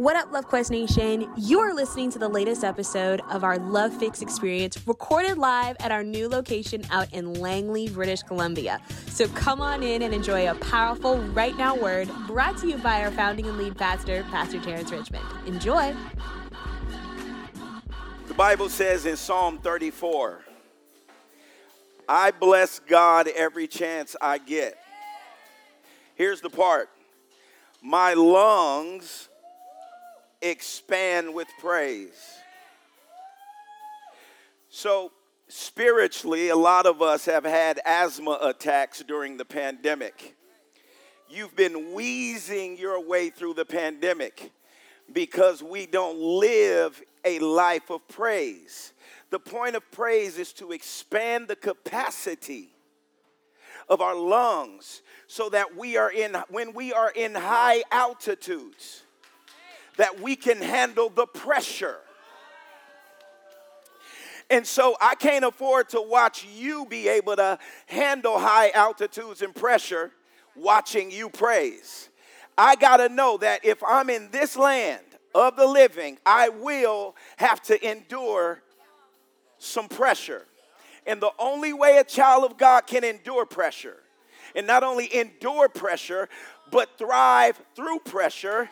What up, Love Quest Nation? You are listening to the latest episode of our Love Fix experience, recorded live at our new location out in Langley, British Columbia. So come on in and enjoy a powerful right now word brought to you by our founding and lead pastor, Pastor Terrence Richmond. Enjoy. The Bible says in Psalm 34, I bless God every chance I get. Here's the part my lungs expand with praise. So, spiritually, a lot of us have had asthma attacks during the pandemic. You've been wheezing your way through the pandemic because we don't live a life of praise. The point of praise is to expand the capacity of our lungs so that we are in when we are in high altitudes that we can handle the pressure. And so I can't afford to watch you be able to handle high altitudes and pressure watching you praise. I got to know that if I'm in this land of the living, I will have to endure some pressure. And the only way a child of God can endure pressure, and not only endure pressure, but thrive through pressure,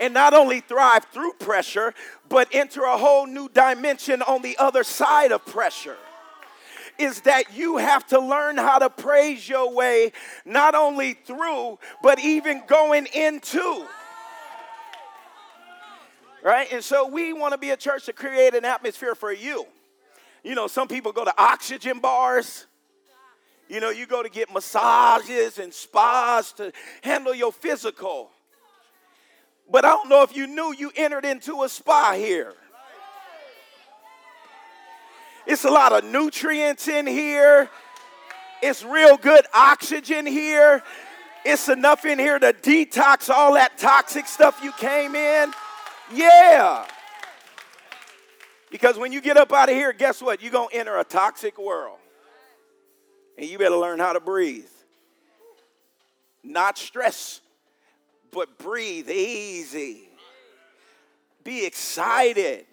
and not only thrive through pressure, but enter a whole new dimension on the other side of pressure is that you have to learn how to praise your way not only through, but even going into. Right? And so we want to be a church to create an atmosphere for you. You know, some people go to oxygen bars. You know, you go to get massages and spas to handle your physical. But I don't know if you knew you entered into a spa here. It's a lot of nutrients in here. It's real good oxygen here. It's enough in here to detox all that toxic stuff you came in. Yeah. Because when you get up out of here, guess what? You're going to enter a toxic world. And you better learn how to breathe. Not stress but breathe easy. Be excited.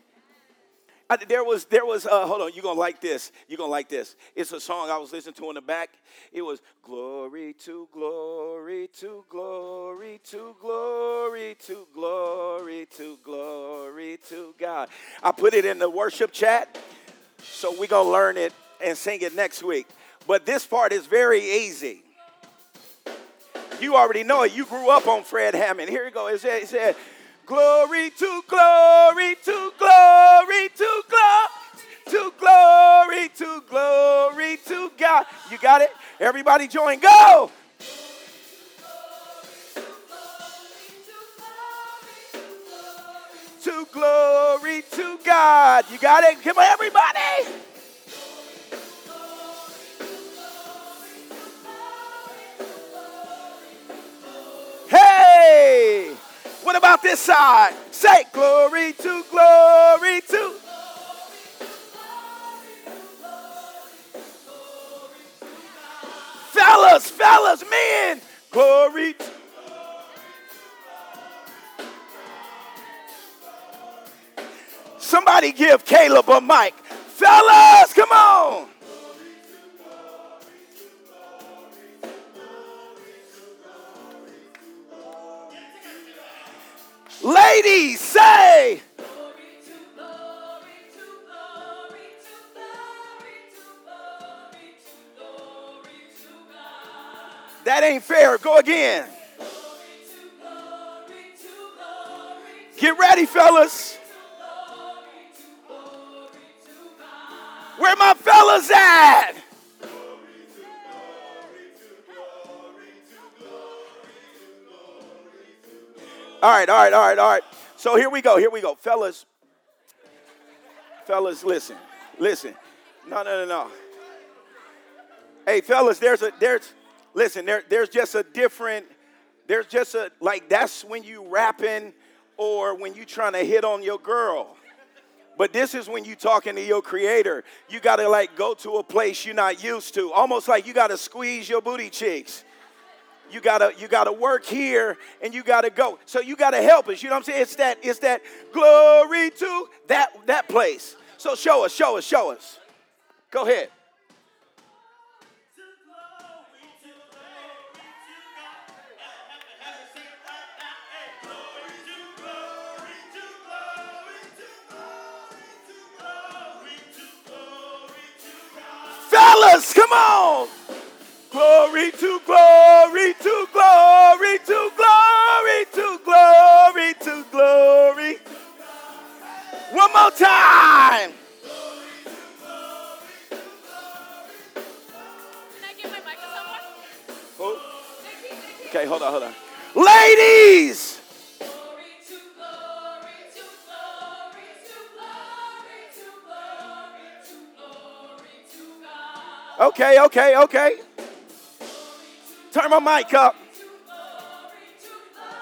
I, there was, there was, uh, hold on, you're gonna like this. You're gonna like this. It's a song I was listening to in the back. It was glory to glory to glory to glory to glory to glory to God. I put it in the worship chat, so we're gonna learn it and sing it next week. But this part is very easy. You already know it. You grew up on Fred Hammond. Here you go. It said, it said glory to glory to glory to glory to glory to glory to God. You got it? Everybody join. Go. To glory to God. You got it? Come on, everybody. What about this side? Say glory to glory to. Fellas, fellas, men, glory to. Somebody give Caleb a mic. Fellas, come on. Ladies, say. That ain't fair. Go again. Get ready, fellas. Where my fellas at? All right, all right, all right, all right. So here we go, here we go. Fellas, fellas, listen, listen. No, no, no, no. Hey, fellas, there's a, there's, listen, there, there's just a different, there's just a, like, that's when you rapping or when you trying to hit on your girl. But this is when you talking to your creator. You got to like go to a place you're not used to. Almost like you got to squeeze your booty cheeks. You gotta you gotta work here and you gotta go. So you gotta help us you know what i'm saying? It's that it's that glory to that that place. So show us show us show us. Go ahead. Fellas come on Glory to glory to glory to glory to glory to glory. One more time. Oh. Okay, hold on, hold on. Ladies! Okay, okay, okay. Turn my mic up.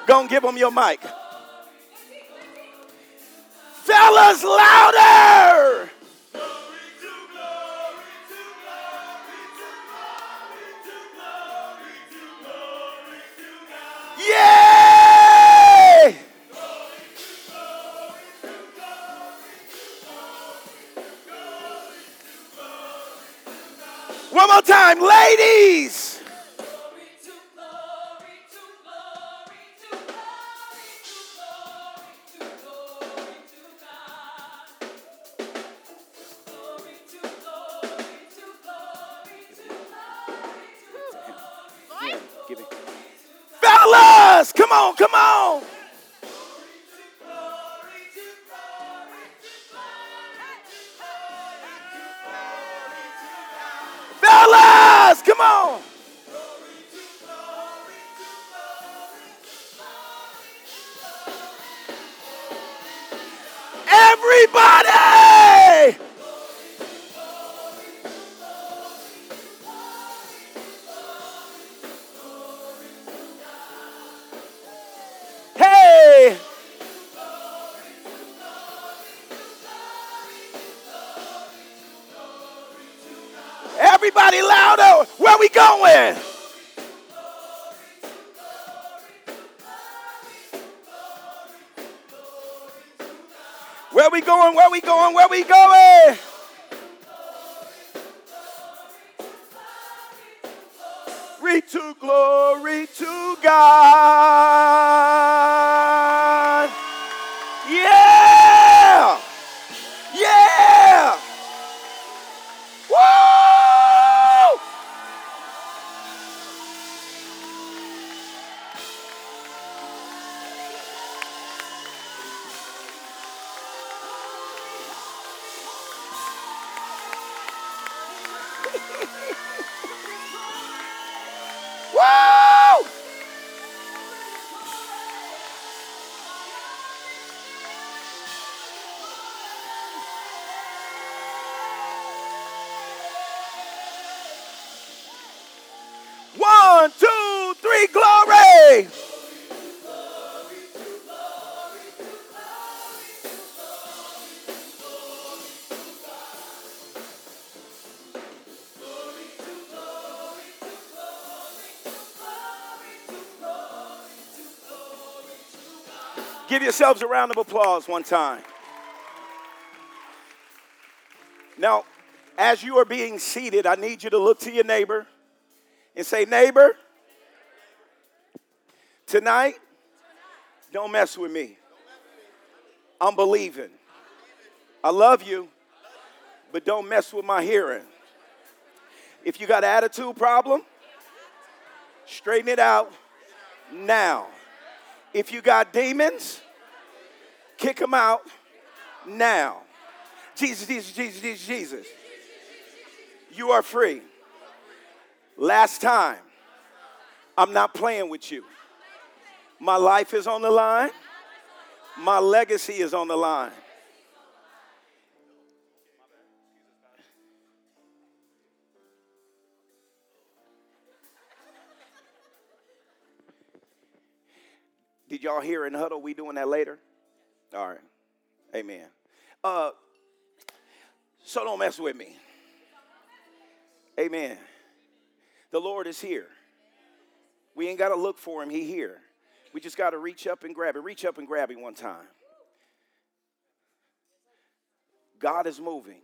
Go and give them your mic. Fellas, louder! Yay! One more time, ladies! Everybody! Going? Where we going? Where we going? Give yourselves a round of applause one time. Now, as you are being seated, I need you to look to your neighbor and say, Neighbor, tonight, don't mess with me. I'm believing. I love you, but don't mess with my hearing. If you got an attitude problem, straighten it out now. If you got demons, kick them out now. Jesus, Jesus, Jesus, Jesus, Jesus. You are free. Last time, I'm not playing with you. My life is on the line, my legacy is on the line. Did y'all hear in huddle? We doing that later? All right. Amen. Uh, so don't mess with me. Amen. The Lord is here. We ain't got to look for him, he here. We just got to reach up and grab it. Reach up and grab it one time. God is moving.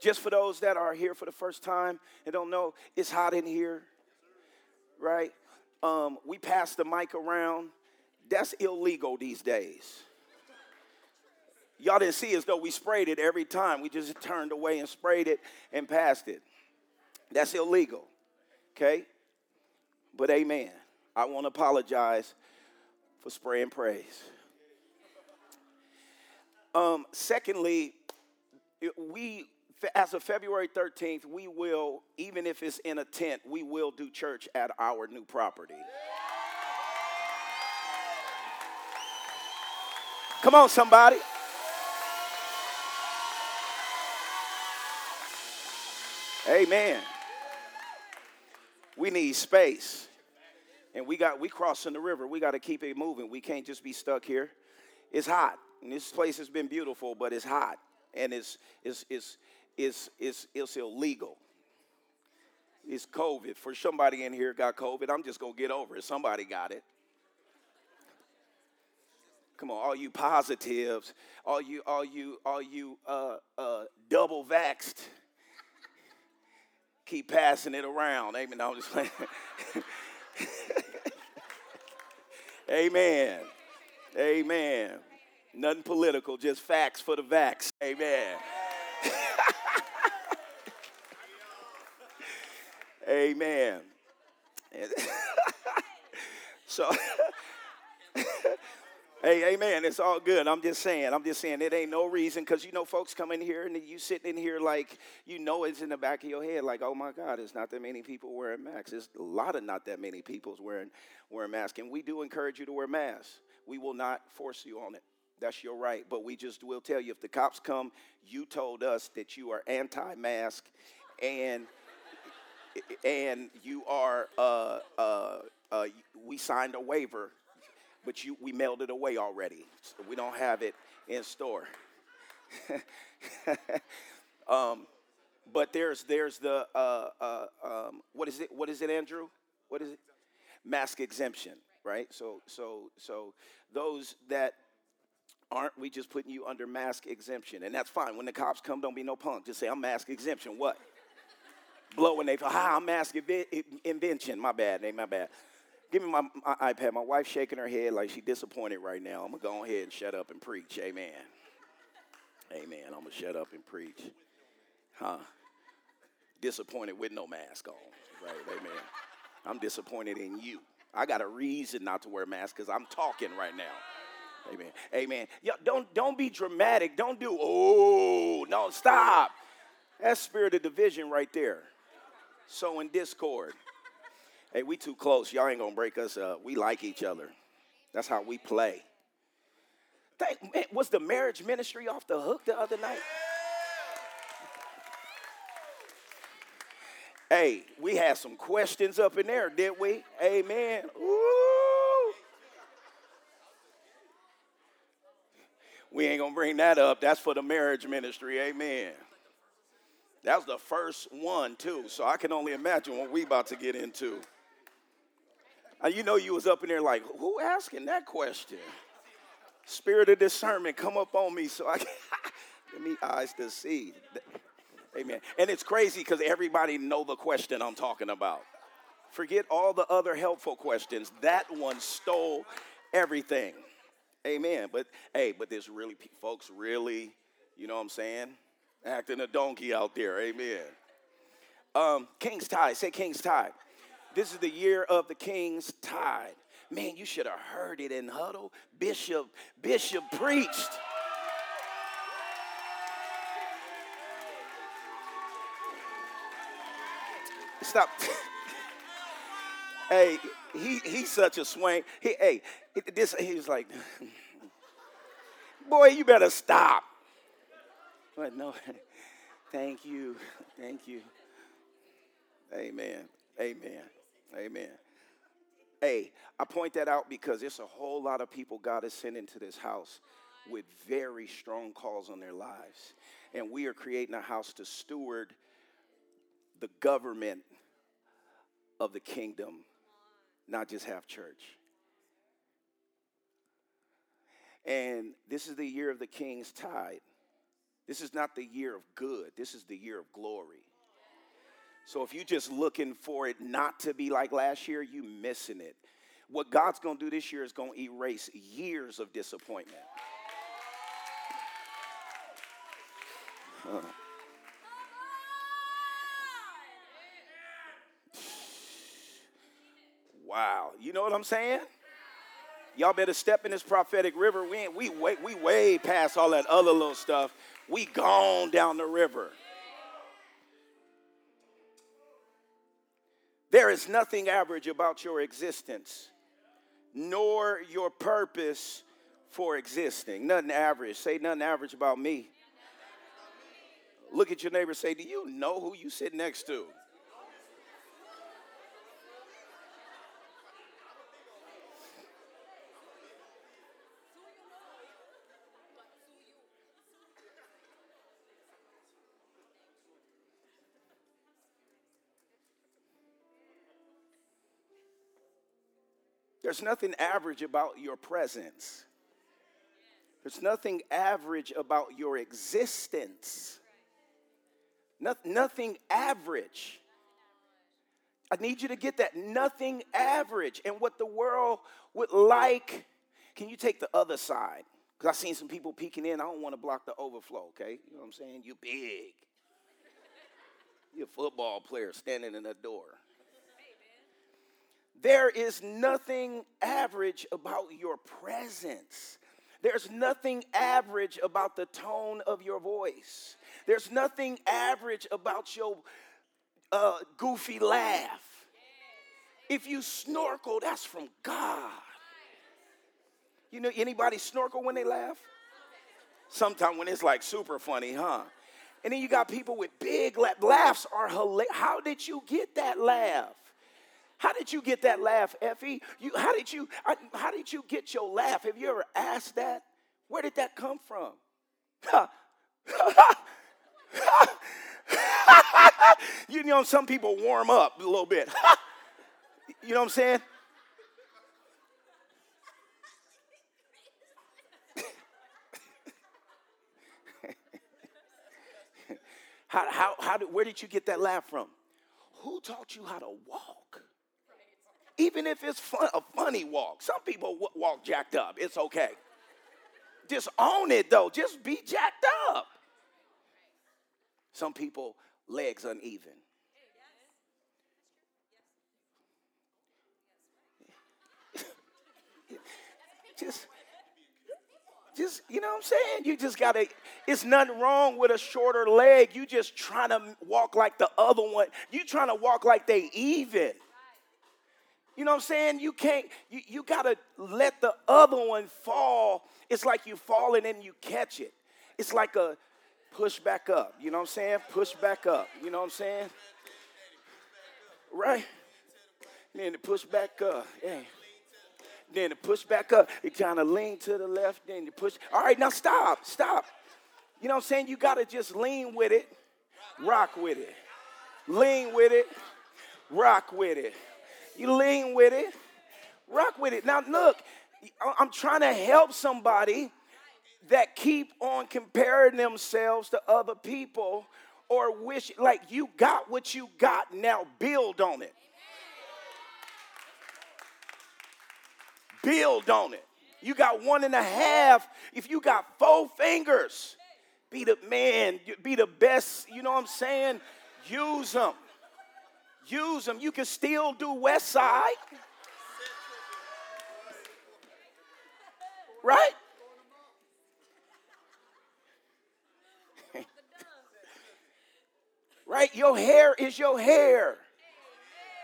Just for those that are here for the first time and don't know, it's hot in here, right? Um, we pass the mic around. That's illegal these days. Y'all didn't see as though we sprayed it every time. We just turned away and sprayed it and passed it. That's illegal. Okay? But amen. I want to apologize for spraying praise. Um, secondly, we as of February 13th, we will, even if it's in a tent, we will do church at our new property. Come on, somebody. Amen. We need space. And we got we crossing the river. We got to keep it moving. We can't just be stuck here. It's hot. And this place has been beautiful, but it's hot. And it's it's it's it's it's, it's illegal. It's COVID. For somebody in here got COVID, I'm just gonna get over it. Somebody got it. Come on, all you positives, all you, all you, all you uh, uh, double vaxxed keep passing it around. Amen. No, I'm just playing. Amen. Amen. Nothing political, just facts for the vax. Amen. Amen. so Hey, amen. It's all good. I'm just saying. I'm just saying it ain't no reason because you know folks come in here and you sitting in here like you know it's in the back of your head like oh my God, it's not that many people wearing masks. It's a lot of not that many people's wearing wearing masks, and we do encourage you to wear masks. We will not force you on it. That's your right. But we just will tell you if the cops come, you told us that you are anti-mask, and and you are uh, uh, uh, we signed a waiver but you, we mailed it away already. So we don't have it in store. um, but there's there's the uh, uh, um, what is it? What is it, Andrew? What is it? Mask exemption, right? So so so those that aren't, we just putting you under mask exemption, and that's fine. When the cops come, don't be no punk. Just say I'm mask exemption. What? Blowing they, hi, I'm mask invention. My bad, name my bad. Give me my, my iPad. My wife's shaking her head like she's disappointed right now. I'm going to go ahead and shut up and preach. Amen. Amen. I'm going to shut up and preach. Huh? Disappointed with no mask on. Right. Amen. I'm disappointed in you. I got a reason not to wear a mask because I'm talking right now. Amen. Amen. Yo, don't don't be dramatic. Don't do oh no stop. That's spirit of division right there. Sowing discord. Hey, we too close. Y'all ain't gonna break us up. We like each other. That's how we play. Thank, man, was the marriage ministry off the hook the other night? Hey, we had some questions up in there, did we? Amen. Ooh. We ain't gonna bring that up. That's for the marriage ministry. Amen. That was the first one, too. So I can only imagine what we about to get into. You know you was up in there like, who asking that question? Spirit of discernment, come up on me so I can give me eyes to see. Amen. And it's crazy because everybody know the question I'm talking about. Forget all the other helpful questions. That one stole everything. Amen. But hey, but there's really folks really, you know what I'm saying, acting a donkey out there. Amen. Um, King's Tide. Say King's Tide. This is the year of the king's tide. Man, you should have heard it in huddle. Bishop, Bishop preached. Stop. hey, he he's such a swing. He, hey, this he was like, boy, you better stop. But no, thank you, thank you. Amen. Amen. Amen. Hey, I point that out because there's a whole lot of people God has sent into this house with very strong calls on their lives. And we are creating a house to steward the government of the kingdom not just have church. And this is the year of the king's tide. This is not the year of good, this is the year of glory. So if you're just looking for it not to be like last year, you missing it. What God's going to do this year is going to erase years of disappointment. Huh. Wow. You know what I'm saying? Y'all better step in this prophetic river. We ain't, we way, we way past all that other little stuff. We gone down the river. There is nothing average about your existence, nor your purpose for existing. Nothing average. Say nothing average about me. Look at your neighbor say, Do you know who you sit next to? There's nothing average about your presence. There's nothing average about your existence. No, nothing average. I need you to get that. Nothing average. And what the world would like, can you take the other side? Because I've seen some people peeking in. I don't want to block the overflow, okay? You know what I'm saying? You big. You're a football player standing in the door. There is nothing average about your presence. There's nothing average about the tone of your voice. There's nothing average about your uh, goofy laugh. If you snorkel, that's from God. You know, anybody snorkel when they laugh? Sometimes when it's like super funny, huh? And then you got people with big la- laughs are hilarious. How did you get that laugh? How did you get that laugh, Effie? You, how did you how did you get your laugh? Have you ever asked that? Where did that come from? you know, some people warm up a little bit. you know what I'm saying? how, how, how did, where did you get that laugh from? Who taught you how to walk? Even if it's fun, a funny walk. Some people walk jacked up. It's okay. Just own it though. Just be jacked up. Some people legs uneven. just just you know what I'm saying? You just gotta. It's nothing wrong with a shorter leg. You just trying to walk like the other one. You trying to walk like they even. You know what I'm saying? You can't, you, you got to let the other one fall. It's like you're falling and you catch it. It's like a push back up. You know what I'm saying? Push back up. You know what I'm saying? Right? Then to push back up. Yeah. Then to push back up. You kind of lean to the left. Then you push. All right, now stop. Stop. You know what I'm saying? You got to just lean with it, rock with it. Lean with it, rock with it. You lean with it, rock with it. Now, look, I'm trying to help somebody that keep on comparing themselves to other people or wish like you got what you got. Now build on it. Build on it. You got one and a half. If you got four fingers be the man be the best you know what i'm saying? Use them Use them. You can still do West Side. Right? right? Your hair is your hair.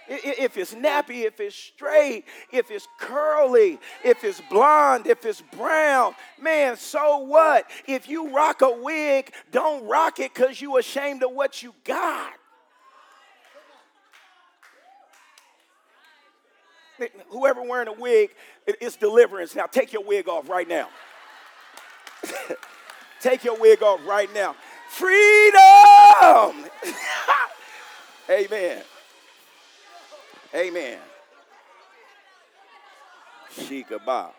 If it's nappy, if it's straight, if it's curly, if it's blonde, if it's brown, man, so what? If you rock a wig, don't rock it because you ashamed of what you got. Whoever wearing a wig, it's deliverance. Now take your wig off right now. take your wig off right now. Freedom! Amen. Amen. Shikaba.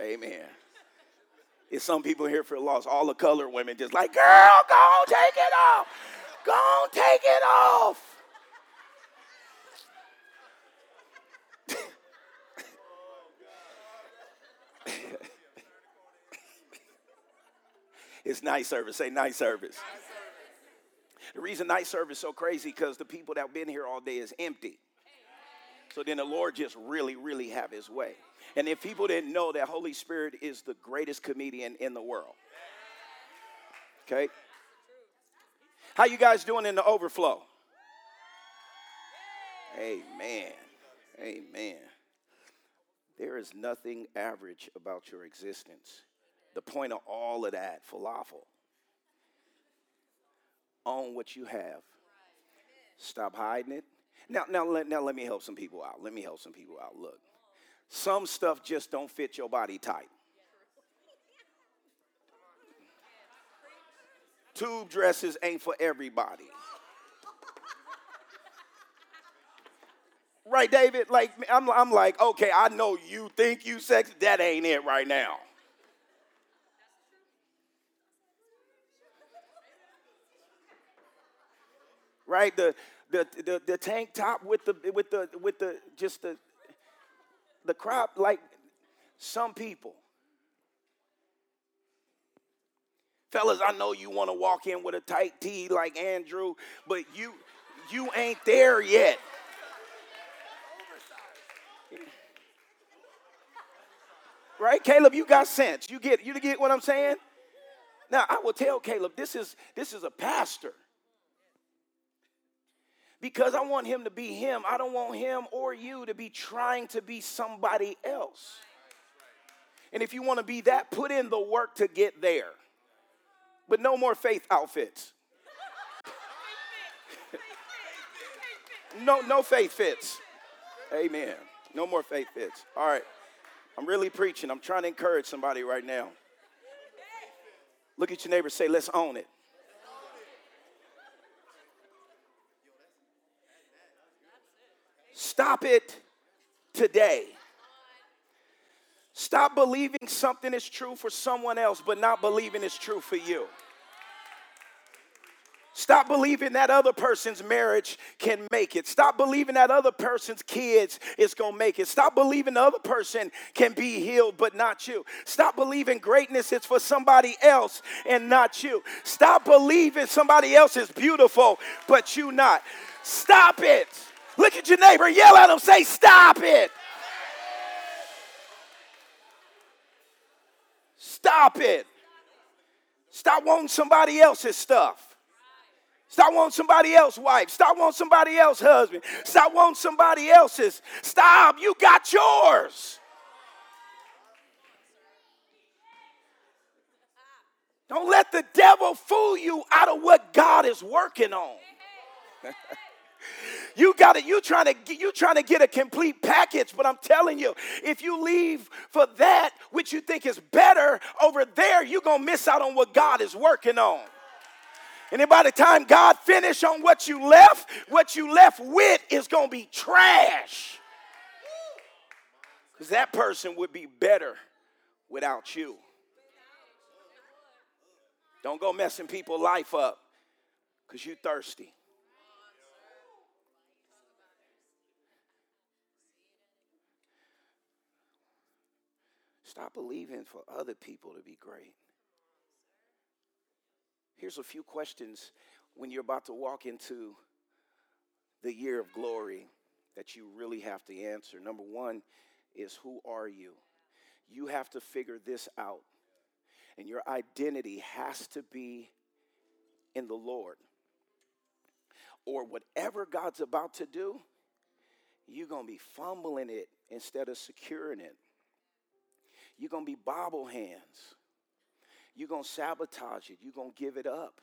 Amen. Is some people here for loss? All the colored women just like, girl, go take it off. Go take it off. it's night service. Say night service. The reason night service so crazy because the people that been here all day is empty. So then the Lord just really, really have his way. And if people didn't know that Holy Spirit is the greatest comedian in the world. Okay? How you guys doing in the overflow? Amen. Amen. There is nothing average about your existence. The point of all of that, falafel. Own what you have. Stop hiding it. Now, now, let, now let me help some people out. Let me help some people out. Look, some stuff just don't fit your body type. Tube dresses ain't for everybody. Right, David? Like, I'm, I'm like, okay, I know you think you sexy. That ain't it right now. Right? The, the, the, the tank top with the, with the, with the, just the, the crop, like some people. Fellas, I know you want to walk in with a tight tee like Andrew, but you you ain't there yet. Right? Caleb, you got sense. You get you get what I'm saying? Now, I will tell Caleb, this is this is a pastor because I want him to be him. I don't want him or you to be trying to be somebody else. And if you want to be that, put in the work to get there. But no more faith outfits. no, no faith fits. Amen. No more faith fits. All right. I'm really preaching. I'm trying to encourage somebody right now. Look at your neighbor, say, let's own it. Stop it today. Stop believing something is true for someone else, but not believing it's true for you. Stop believing that other person's marriage can make it. Stop believing that other person's kids is going to make it. Stop believing the other person can be healed but not you. Stop believing greatness is for somebody else and not you. Stop believing somebody else is beautiful but you not. Stop it. Look at your neighbor, yell at him, say, Stop it. Stop it. Stop wanting somebody else's stuff. Stop wanting somebody else's wife. Stop wanting somebody else's husband. Stop wanting somebody else's. Stop. You got yours. Don't let the devil fool you out of what God is working on. You got it. You trying to get, you trying to get a complete package, but I'm telling you, if you leave for that which you think is better over there, you're gonna miss out on what God is working on. And by the time God finish on what you left, what you left with is gonna be trash. Because that person would be better without you. Don't go messing people' life up because you're thirsty. Stop believing for other people to be great. Here's a few questions when you're about to walk into the year of glory that you really have to answer. Number one is who are you? You have to figure this out. And your identity has to be in the Lord. Or whatever God's about to do, you're going to be fumbling it instead of securing it. You're going to be bobble hands. You're going to sabotage it. You're going to give it up.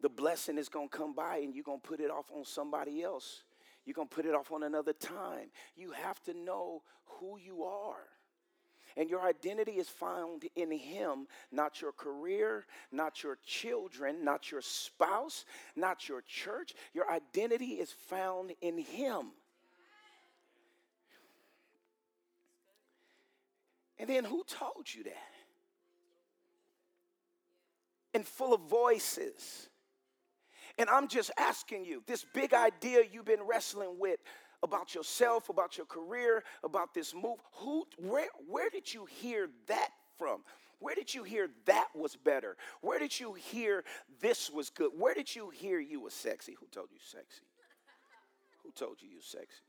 The blessing is going to come by and you're going to put it off on somebody else. You're going to put it off on another time. You have to know who you are. And your identity is found in Him, not your career, not your children, not your spouse, not your church. Your identity is found in Him. And then who told you that? And full of voices. And I'm just asking you this big idea you've been wrestling with about yourself, about your career, about this move. Who, where, where did you hear that from? Where did you hear that was better? Where did you hear this was good? Where did you hear you was sexy? Who told you sexy? Who told you you sexy?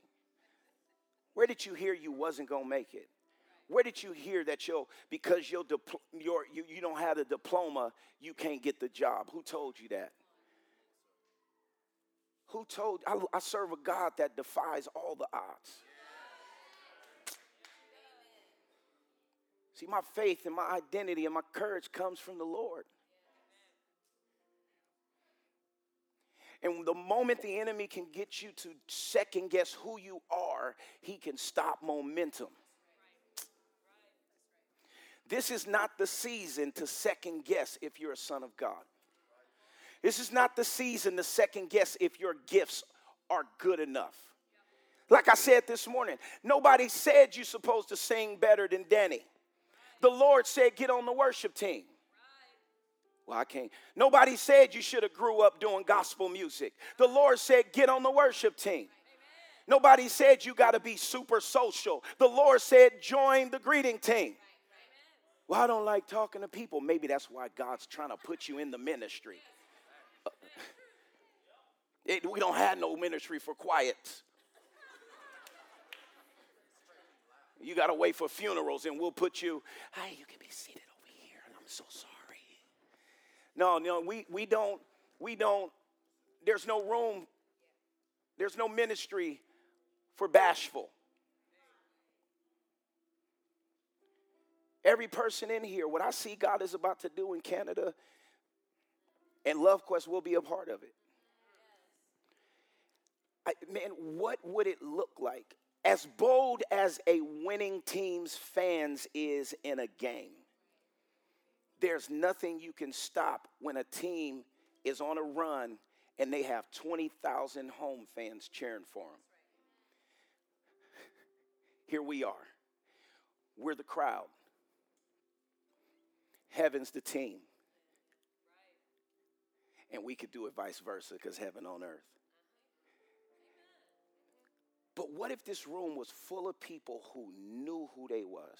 Where did you hear you wasn't gonna make it? Where did you hear that your because your, your you, you don't have a diploma, you can't get the job? Who told you that? Who told? I, I serve a God that defies all the odds. See, my faith and my identity and my courage comes from the Lord. And the moment the enemy can get you to second guess who you are, he can stop momentum. This is not the season to second guess if you're a son of God. This is not the season to second guess if your gifts are good enough. Like I said this morning, nobody said you're supposed to sing better than Danny. The Lord said, get on the worship team. Well, I can't. Nobody said you should have grew up doing gospel music. The Lord said, get on the worship team. Nobody said you got to be super social. The Lord said, join the greeting team. Well, I don't like talking to people. Maybe that's why God's trying to put you in the ministry. Uh, it, we don't have no ministry for quiet. You got to wait for funerals and we'll put you, hey, you can be seated over here. And I'm so sorry. No, no, we, we don't, we don't, there's no room, there's no ministry for bashful. Every person in here, what I see God is about to do in Canada, and Love Quest will be a part of it. I, man, what would it look like? As bold as a winning team's fans is in a game, there's nothing you can stop when a team is on a run and they have 20,000 home fans cheering for them. Here we are. We're the crowd. Heaven's the team. And we could do it vice versa because heaven on earth. But what if this room was full of people who knew who they was?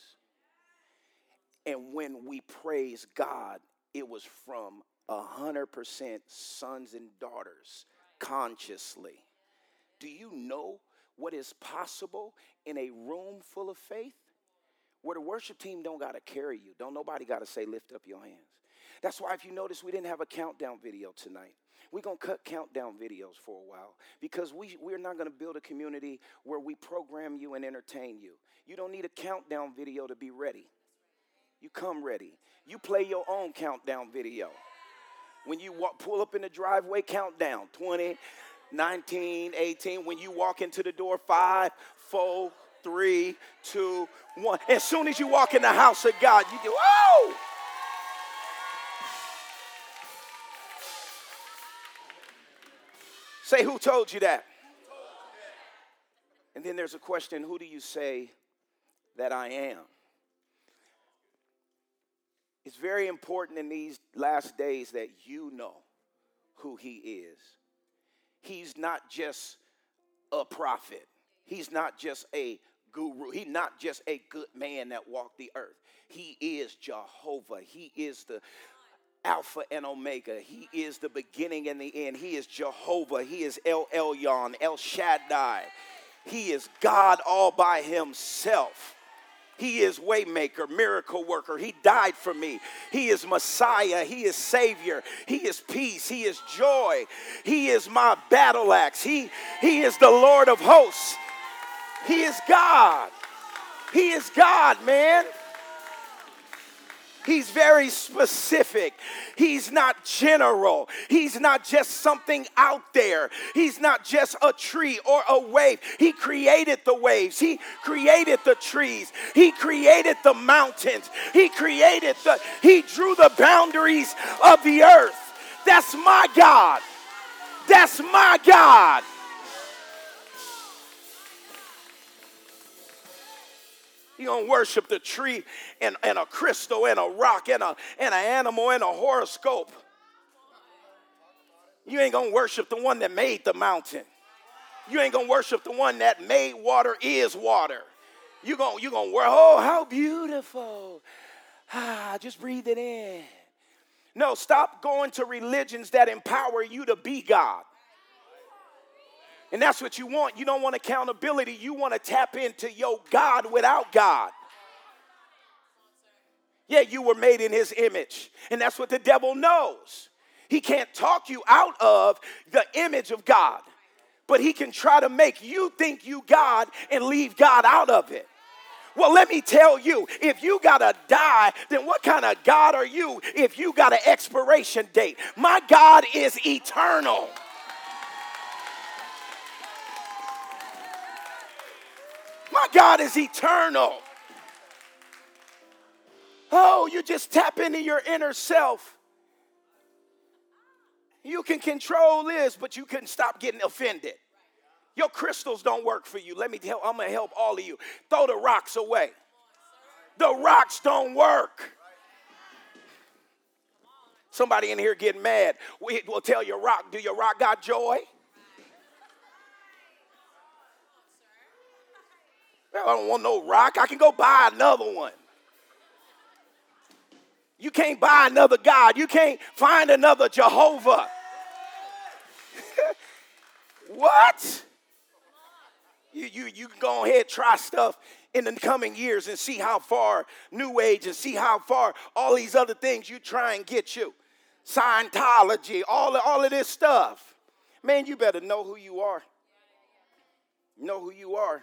And when we praise God, it was from 100% sons and daughters consciously. Do you know what is possible in a room full of faith? Where the worship team don't got to carry you. Don't nobody got to say lift up your hands. That's why if you notice we didn't have a countdown video tonight. We're going to cut countdown videos for a while because we, we're not going to build a community where we program you and entertain you. You don't need a countdown video to be ready. You come ready. You play your own countdown video. When you walk, pull up in the driveway, countdown 20, 19, 18. When you walk into the door, five, four, three, two, one. As soon as you walk in the house of God, you do, oh! Say, who told you that? And then there's a question who do you say that I am? It's very important in these last days that you know who he is. He's not just a prophet, he's not just a guru, he's not just a good man that walked the earth. He is Jehovah, he is the Alpha and Omega. He is the beginning and the end. He is Jehovah. He is El Elyon, El Shaddai. He is God all by himself. He is waymaker, miracle worker. He died for me. He is Messiah. He is Savior. He is peace. He is joy. He is my battle axe. He, he is the Lord of hosts. He is God. He is God, man. He's very specific. He's not general. He's not just something out there. He's not just a tree or a wave. He created the waves. He created the trees. He created the mountains. He created the, he drew the boundaries of the earth. That's my God. That's my God. You're going to worship the tree and, and a crystal and a rock and, a, and an animal and a horoscope. You ain't to worship the one that made the mountain. You ain't to worship the one that made water is water. You're going you gonna worship, oh, how beautiful. Ah, just breathe it in. No, stop going to religions that empower you to be God. And that's what you want. You don't want accountability. You want to tap into your God without God. Yeah, you were made in his image. And that's what the devil knows. He can't talk you out of the image of God, but he can try to make you think you God and leave God out of it. Well, let me tell you, if you gotta die, then what kind of God are you if you got an expiration date? My God is eternal. My God is eternal. Oh, you just tap into your inner self. You can control this, but you couldn't stop getting offended. Your crystals don't work for you. Let me tell, I'm gonna help all of you. Throw the rocks away. The rocks don't work. Somebody in here getting mad. We will tell your rock, do your rock got joy? I don't want no rock. I can go buy another one. You can't buy another God. You can't find another Jehovah. what? You, you, you can go ahead try stuff in the coming years and see how far New Age and see how far all these other things you try and get you. Scientology, all, all of this stuff. Man, you better know who you are. Know who you are.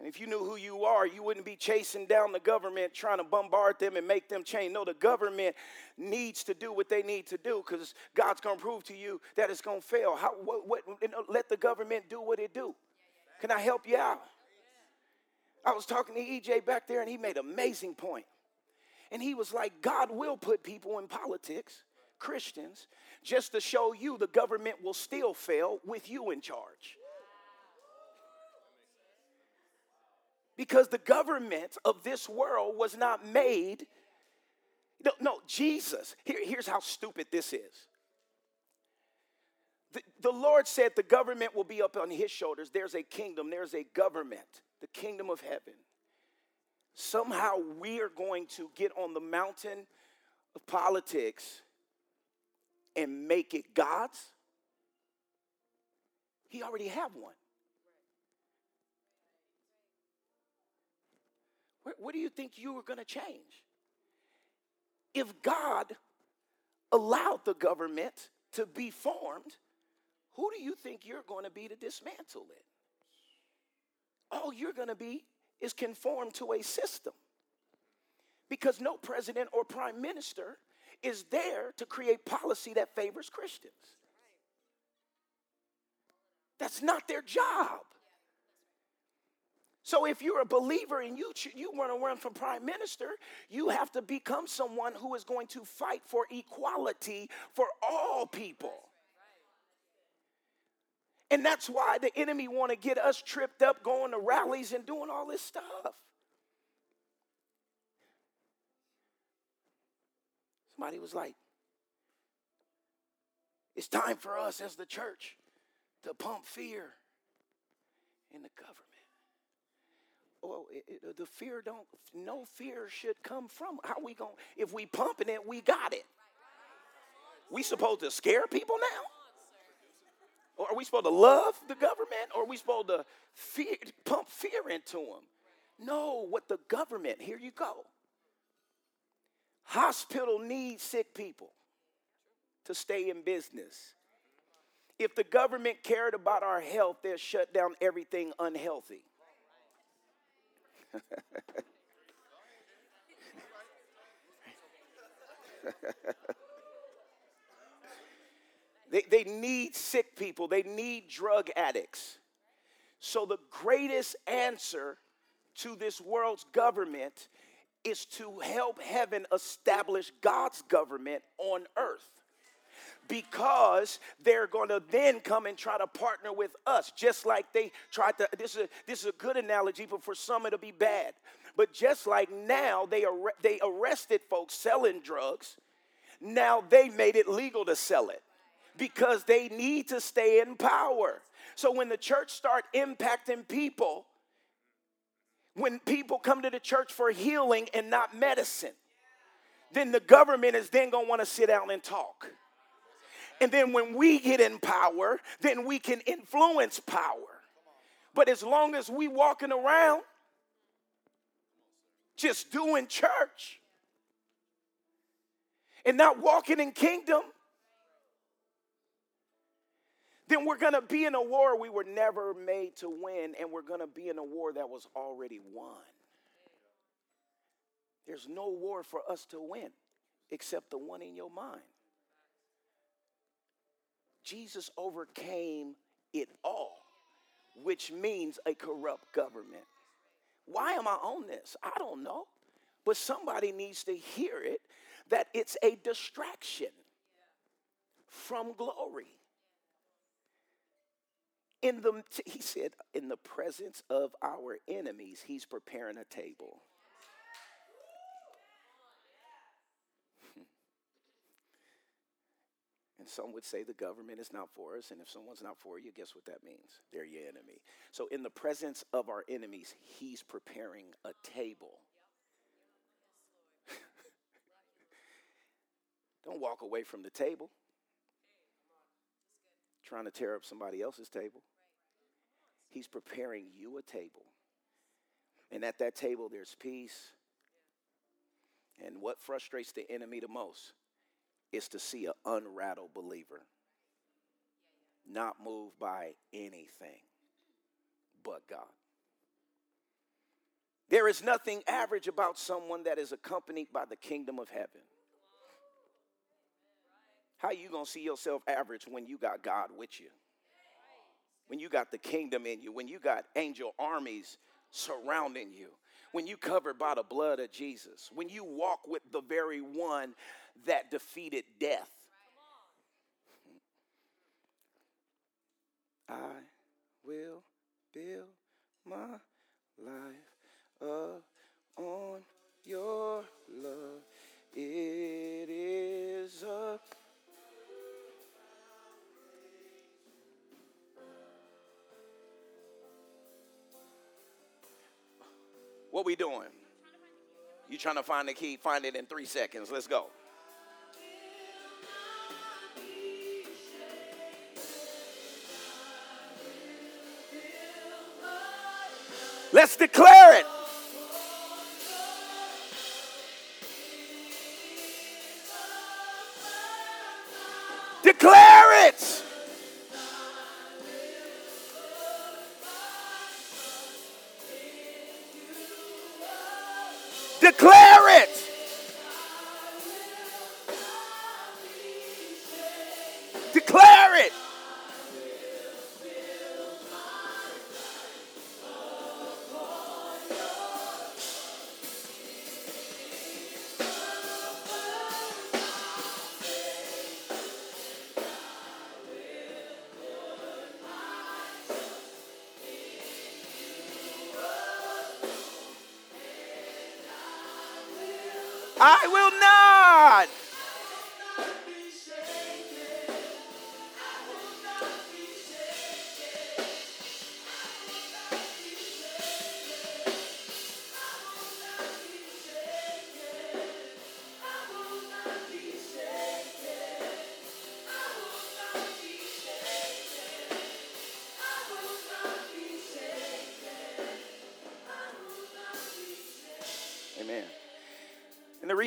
And if you knew who you are, you wouldn't be chasing down the government trying to bombard them and make them change. No, the government needs to do what they need to do because God's going to prove to you that it's going to fail. How, what, what, let the government do what it do. Can I help you out? I was talking to EJ back there, and he made an amazing point. And he was like, God will put people in politics, Christians, just to show you the government will still fail with you in charge. Because the government of this world was not made. No, no Jesus. Here, here's how stupid this is. The, the Lord said the government will be up on his shoulders. There's a kingdom, there's a government, the kingdom of heaven. Somehow we are going to get on the mountain of politics and make it God's. He already have one. What do you think you were going to change? If God allowed the government to be formed, who do you think you're going to be to dismantle it? All you're going to be is conform to a system. Because no president or prime minister is there to create policy that favors Christians. That's not their job. So if you're a believer and you you want to run for prime minister, you have to become someone who is going to fight for equality for all people. And that's why the enemy want to get us tripped up going to rallies and doing all this stuff. Somebody was like, it's time for us as the church to pump fear in the government well, it, the fear don't, no fear should come from. How we going, if we pumping it, we got it. We supposed to scare people now? Or are we supposed to love the government? Or are we supposed to fear, pump fear into them? No, what the government, here you go. Hospital needs sick people to stay in business. If the government cared about our health, they'll shut down everything unhealthy. they, they need sick people, they need drug addicts. So, the greatest answer to this world's government is to help heaven establish God's government on earth. Because they're going to then come and try to partner with us, just like they tried to. This is a, this is a good analogy, but for some it'll be bad. But just like now they ar- they arrested folks selling drugs, now they made it legal to sell it because they need to stay in power. So when the church start impacting people, when people come to the church for healing and not medicine, then the government is then going to want to sit down and talk. And then when we get in power, then we can influence power. But as long as we walking around just doing church and not walking in kingdom, then we're going to be in a war we were never made to win, and we're going to be in a war that was already won. There's no war for us to win except the one in your mind. Jesus overcame it all, which means a corrupt government. Why am I on this? I don't know. But somebody needs to hear it that it's a distraction from glory in the he said in the presence of our enemies he's preparing a table and some would say the government is not for us and if someone's not for you guess what that means they're your enemy so in the presence of our enemies he's preparing a table don't walk away from the table trying to tear up somebody else's table. He's preparing you a table. And at that table, there's peace. And what frustrates the enemy the most is to see an unrattled believer, not moved by anything but God. There is nothing average about someone that is accompanied by the kingdom of heaven. How you going to see yourself average when you got God with you? When you got the kingdom in you, when you got angel armies surrounding you, when you covered by the blood of Jesus, when you walk with the very one that defeated death. Hmm. I will build my life up on your love. It is up What we doing? You trying to find the key? Find it in three seconds. Let's go. Declare it.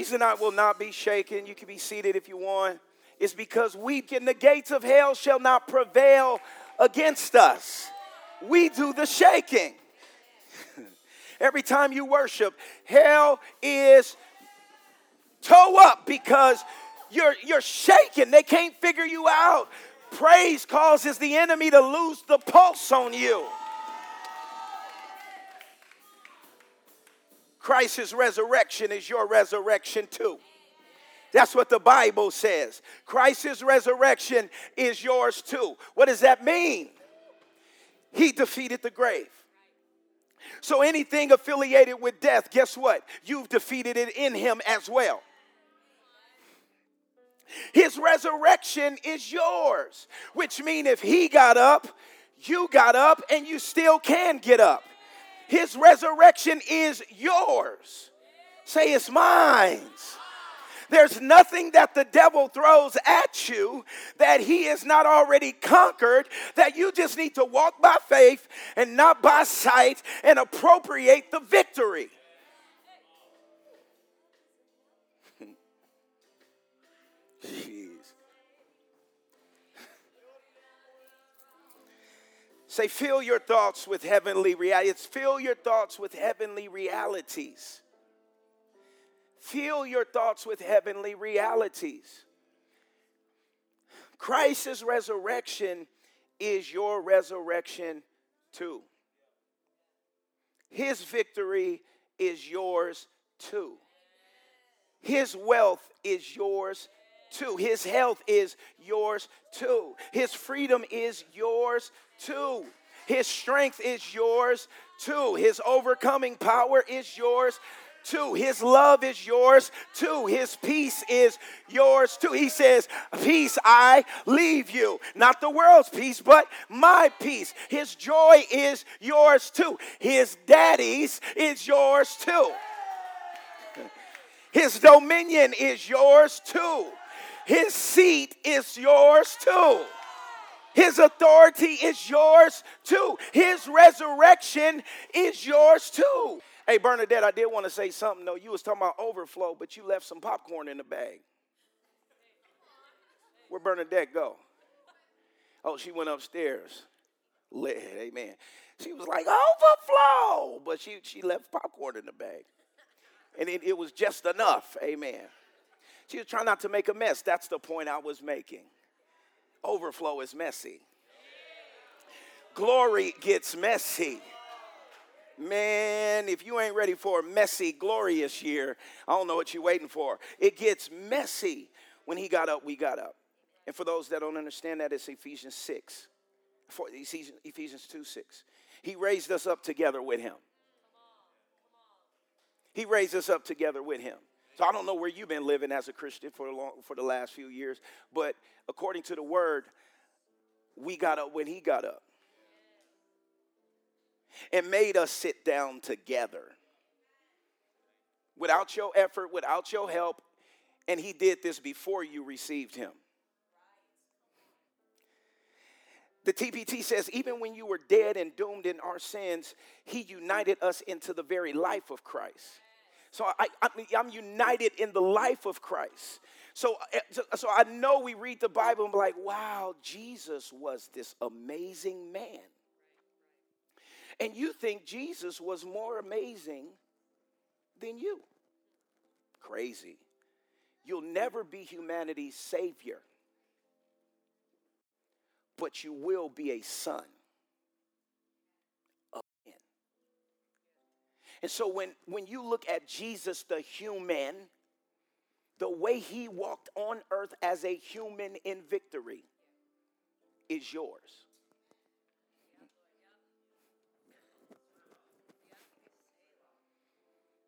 Reason I will not be shaken, you can be seated if you want, is because we can, the gates of hell shall not prevail against us. We do the shaking. Every time you worship, hell is Toe up because you're, you're shaking. They can't figure you out. Praise causes the enemy to lose the pulse on you. Christ's resurrection is your resurrection too. That's what the Bible says. Christ's resurrection is yours too. What does that mean? He defeated the grave. So anything affiliated with death, guess what? You've defeated it in him as well. His resurrection is yours, which means if he got up, you got up, and you still can get up. His resurrection is yours. Say, it's mine. There's nothing that the devil throws at you that he has not already conquered, that you just need to walk by faith and not by sight and appropriate the victory. Jeez. Say, fill your thoughts with heavenly realities. Fill your thoughts with heavenly realities. Fill your thoughts with heavenly realities. Christ's resurrection is your resurrection too. His victory is yours too. His wealth is yours too. His health is yours too. His freedom is yours too. His strength is yours too. His overcoming power is yours too. His love is yours too. His peace is yours too. He says, Peace I leave you. Not the world's peace, but my peace. His joy is yours too. His daddy's is yours too. His dominion is yours too. His seat is yours too. His authority is yours too. His resurrection is yours too. Hey, Bernadette, I did want to say something though. You was talking about overflow, but you left some popcorn in the bag. Where Bernadette go? Oh, she went upstairs. Amen. She was like, overflow, but she, she left popcorn in the bag. And it, it was just enough, amen. She was trying not to make a mess. That's the point I was making. Overflow is messy. Glory gets messy. Man, if you ain't ready for a messy, glorious year, I don't know what you're waiting for. It gets messy. When he got up, we got up. And for those that don't understand that, it's Ephesians 6, for Ephesians 2 6. He raised us up together with him. He raised us up together with him. So I don't know where you've been living as a Christian for the, long, for the last few years, but according to the word, we got up when he got up and made us sit down together. Without your effort, without your help, and he did this before you received him. The TPT says, even when you were dead and doomed in our sins, he united us into the very life of Christ. So I, am united in the life of Christ. So, eh, so I know we read the Bible and be like, wow, Jesus was this amazing man. And you think Jesus was more amazing than you. Crazy. You'll never be humanity's savior, but you will be a son And so when, when you look at Jesus, the human, the way he walked on earth as a human in victory is yours.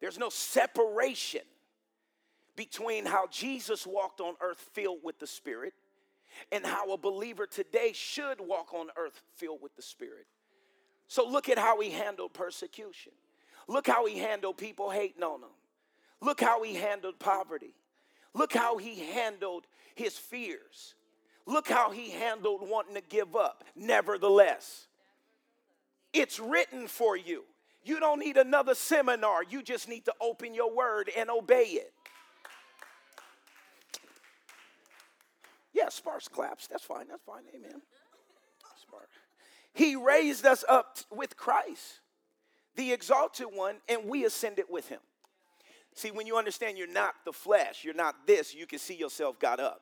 There's no separation between how Jesus walked on earth filled with the Spirit and how a believer today should walk on earth filled with the Spirit. So look at how he handled persecution. Look how he handled people hating on him. Look how he handled poverty. Look how he handled his fears. Look how he handled wanting to give up. Nevertheless, it's written for you. You don't need another seminar. You just need to open your word and obey it. Yeah, sparse claps. That's fine. That's fine. Amen. Sparse. He raised us up with Christ, the exalted one, and we ascended with him. See, when you understand you're not the flesh, you're not this, you can see yourself got up.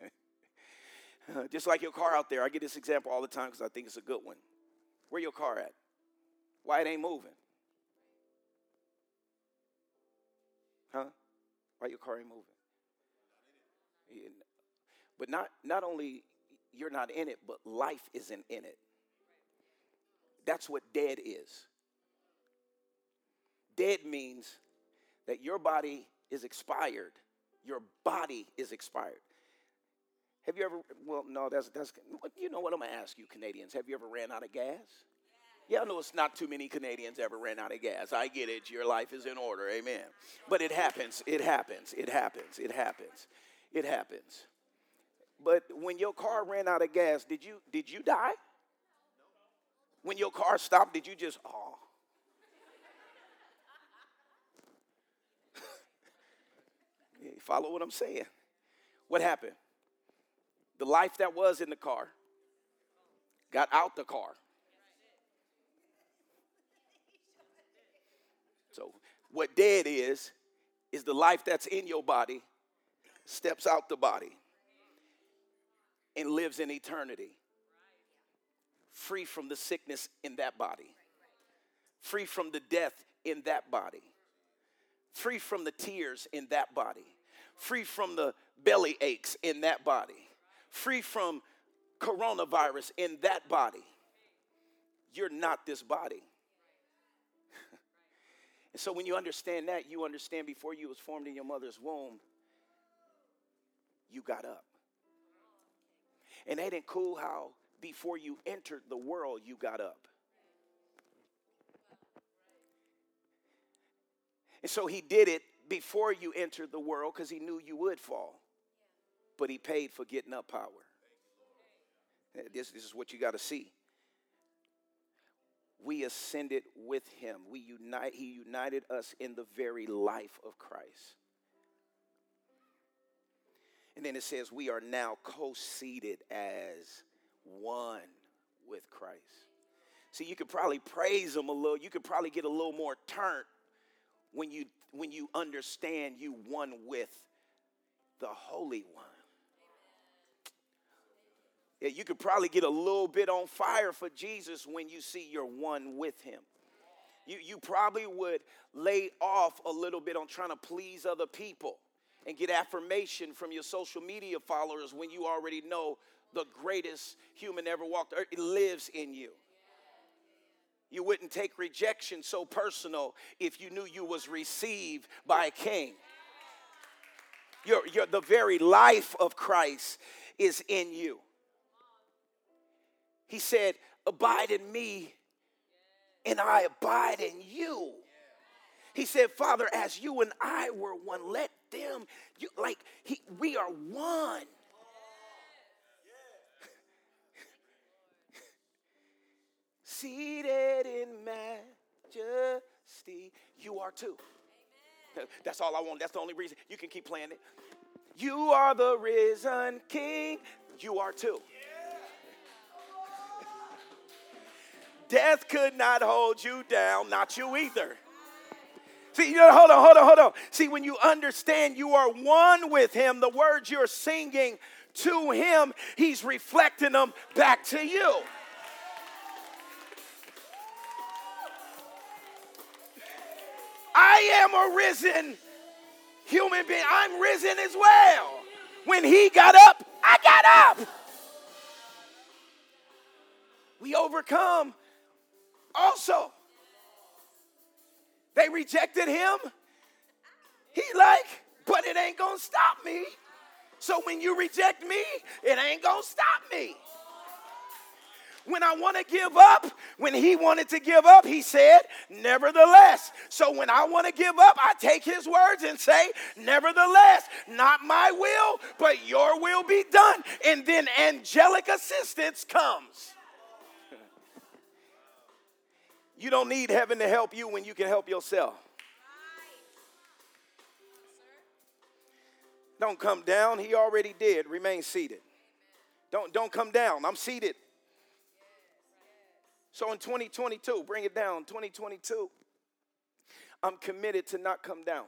Just like your car out there. I get this example all the time because I think it's a good one. Where your car at? Why it ain't moving? Huh? Why your car ain't moving? But not, not only you're not in it, but life isn't in it. That's what dead is. Dead means that your body is expired. Your body is expired. Have you ever, well, no, that's, that's, you know what I'm gonna ask you, Canadians. Have you ever ran out of gas? Yeah, I know it's not too many Canadians ever ran out of gas. I get it. Your life is in order. Amen. But it happens. It happens. It happens. It happens. It happens. But when your car ran out of gas, did you did you die? When your car stopped, did you just oh? you follow what I'm saying? What happened? The life that was in the car got out the car. So, what dead is, is the life that's in your body steps out the body and lives in eternity, free from the sickness in that body, free from the death in that body, free from the tears in that body, free from the belly aches in that body, free from coronavirus in that body. You're not this body. and so when you understand that, you understand before you was formed in your mother's womb, you got up. And ain't it cool how before you entered the world, you got up? And so he did it before you entered the world because he knew you would fall. But he paid for getting up power. Eh, this, this is what you got to see. We ascended with him. We unite, he united us in the very life of Christ. And then it says, We are now co seated as one with Christ. See, you could probably praise him a little. You could probably get a little more turnt when you when you understand you one with the Holy One. Yeah, you could probably get a little bit on fire for Jesus when you see you're one with him. You, you probably would lay off a little bit on trying to please other people and get affirmation from your social media followers when you already know the greatest human ever walked earth lives in you. You wouldn't take rejection so personal if you knew you was received by a king. Your, your, the very life of Christ is in you. He said, Abide in me, and I abide in you. He said, Father, as you and I were one, let them, you, like, he, we are one. Seated in majesty, you are too. Amen. That's all I want. That's the only reason. You can keep playing it. You are the risen King. You are too. Death could not hold you down, not you either. See, you know, hold on, hold on, hold on. See, when you understand you are one with Him, the words you're singing to Him, He's reflecting them back to you. I am a risen human being. I'm risen as well. When He got up, I got up. We overcome also. They rejected him. He like, but it ain't gonna stop me. So when you reject me, it ain't gonna stop me. When I want to give up, when he wanted to give up, he said, Nevertheless. So when I want to give up, I take his words and say, Nevertheless, not my will, but your will be done. And then angelic assistance comes. You don't need heaven to help you when you can help yourself. Don't come down. He already did. Remain seated. Don't, don't come down. I'm seated. So in 2022, bring it down, 2022, I'm committed to not come down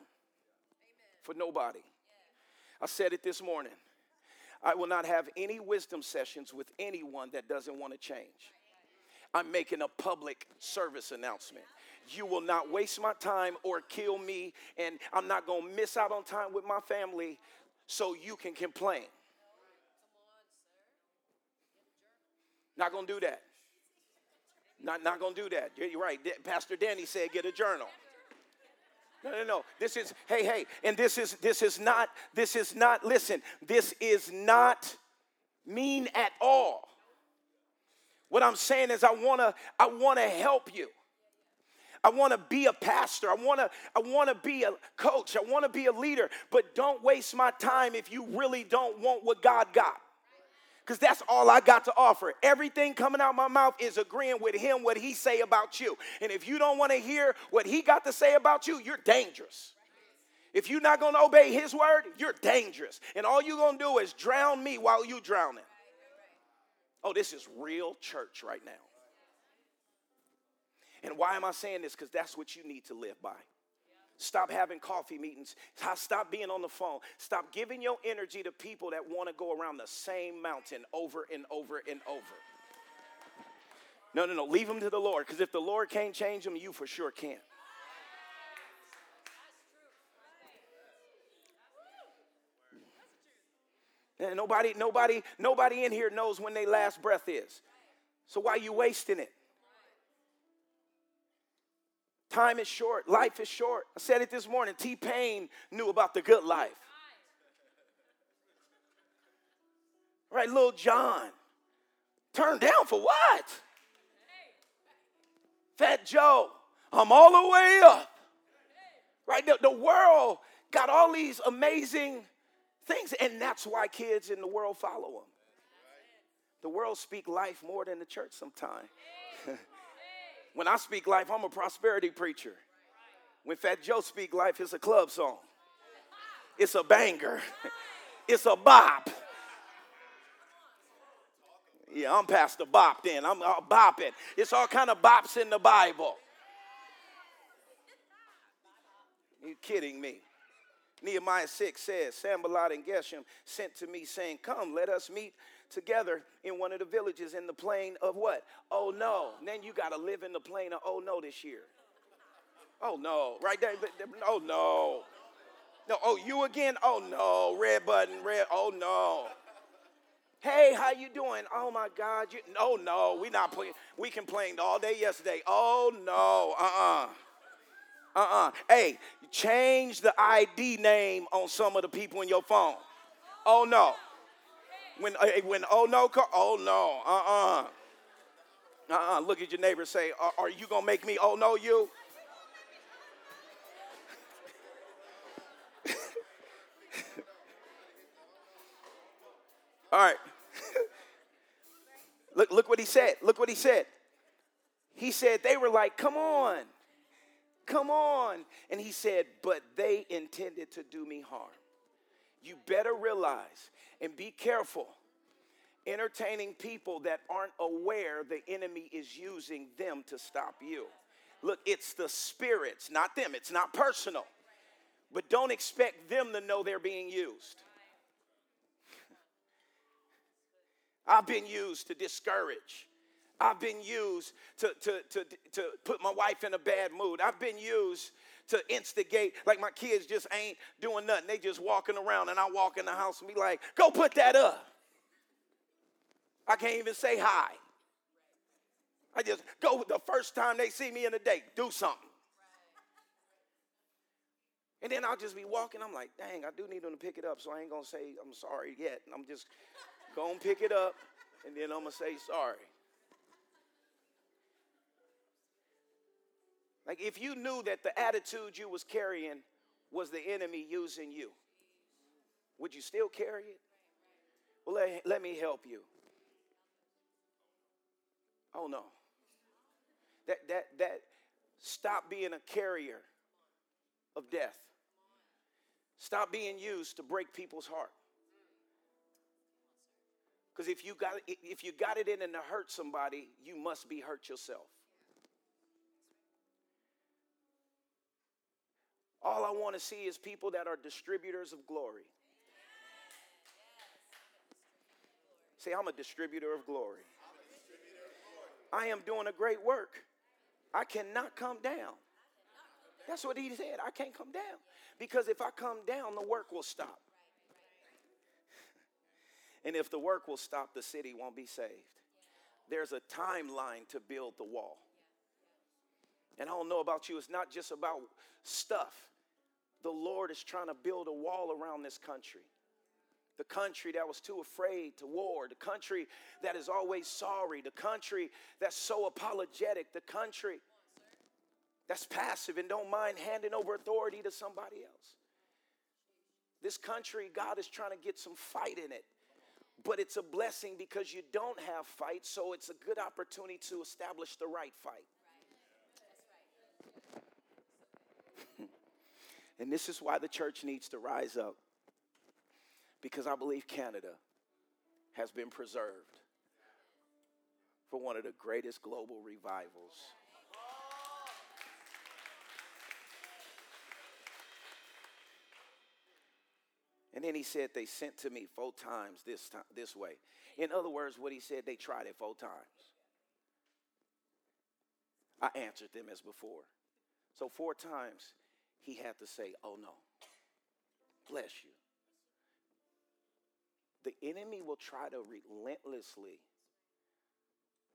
for nobody. I said it this morning. I will not have any wisdom sessions with anyone that doesn't want to change. I'm making a public service announcement. You will not waste my time or kill me, and I'm not going to miss out on time with my family so you can complain. Not going to do that. Not, not going to do that. You're right. Pastor Danny said get a journal. No, no, no. This is, hey, hey, and this is this is not, this is not, listen, this is not mean at all. What I'm saying is I wanna, I wanna help you. I want to be a pastor. I want to I want to be a coach. I want to be a leader, but don't waste my time if you really don't want what God got because that's all I got to offer. Everything coming out my mouth is agreeing with him what he say about you. And if you don't want to hear what he got to say about you, you're dangerous. If you're not going to obey his word, you're dangerous. And all you're going to do is drown me while you drowning. Oh, this is real church right now. And why am I saying this? Because that's what you need to live by. Stop having coffee meetings. Stop being on the phone. Stop giving your energy to people that want to go around the same mountain over and over and over. No, no, no. Leave them to the Lord because if the Lord can't change them, you for sure can't. And nobody, nobody, nobody in here knows when their last breath is. So why are you wasting it? Time is short, life is short. I said it this morning. T Pain knew about the good life. Right, Lil Jon. Turned down for what? Fat Joe, I'm all the way up. Right, the, the world got all these amazing things, and that's why kids in the world follow them. The world speak life more than the church sometimes. When I speak life, I'm a prosperity preacher. When Fat Joe speak life, it's a club song. It's a banger. It's a bop. Yeah, I'm past Pastor Bop then. I'm bopping. It's all kind of bops in the Bible. You kidding me? Nehemiah 6 says, Sanballat and Geshem sent to me saying, Come, let us meet together in one of the villages in the plain of what? Oh no. And then you got to live in the plain of oh no this year. Oh no. Right there. Oh no. No. Oh, you again? Oh no. Red button. Red. Oh no. Hey, how you doing? Oh my God. You, oh no. We not playing. We complained all day yesterday. Oh no. Uh-uh. Uh-uh. Hey, change the ID name on some of the people in your phone. Oh no. When, uh, when oh no, oh no, uh uh-uh. uh. Look at your neighbor say, are, are you going to make me oh no you? All right. look, look what he said. Look what he said. He said, they were like, come on, come on. And he said, but they intended to do me harm. You better realize and be careful entertaining people that aren't aware the enemy is using them to stop you. Look, it's the spirits, not them. It's not personal. But don't expect them to know they're being used. I've been used to discourage. I've been used to, to, to, to put my wife in a bad mood. I've been used to instigate. Like my kids just ain't doing nothing. They just walking around and I walk in the house and be like, go put that up. I can't even say hi. I just go the first time they see me in a day, do something. And then I'll just be walking. I'm like, dang, I do need them to pick it up. So I ain't to say I'm sorry yet. I'm just to pick it up and then I'm to say sorry. Like if you knew that the attitude you was carrying was the enemy using you, would you still carry it? Well, let, let me help you. Oh no. That that that stop being a carrier of death. Stop being used to break people's heart. Because if you got if you got it in and to hurt somebody, you must be hurt yourself. All I want to see is people that are distributors of glory. Say, I'm a distributor of glory. I am doing a great work. I cannot come down. That's what he said. I can't come down. Because if I come down, the work will stop. And if the work will stop, the city won't be saved. There's a timeline to build the wall. And I don't know about you, it's not just about stuff. The Lord is trying to build a wall around this country. The country that was too afraid to war, the country that is always sorry, the country that's so apologetic, the country that's passive and don't mind handing over authority to somebody else. This country, God is trying to get some fight in it. But it's a blessing because you don't have fight, so it's a good opportunity to establish the right fight. and this is why the church needs to rise up. Because I believe Canada has been preserved for one of the greatest global revivals. And then he said they sent to me four times this time this way. In other words, what he said, they tried it four times. I answered them as before. So four times he had to say, Oh no. Bless you. The enemy will try to relentlessly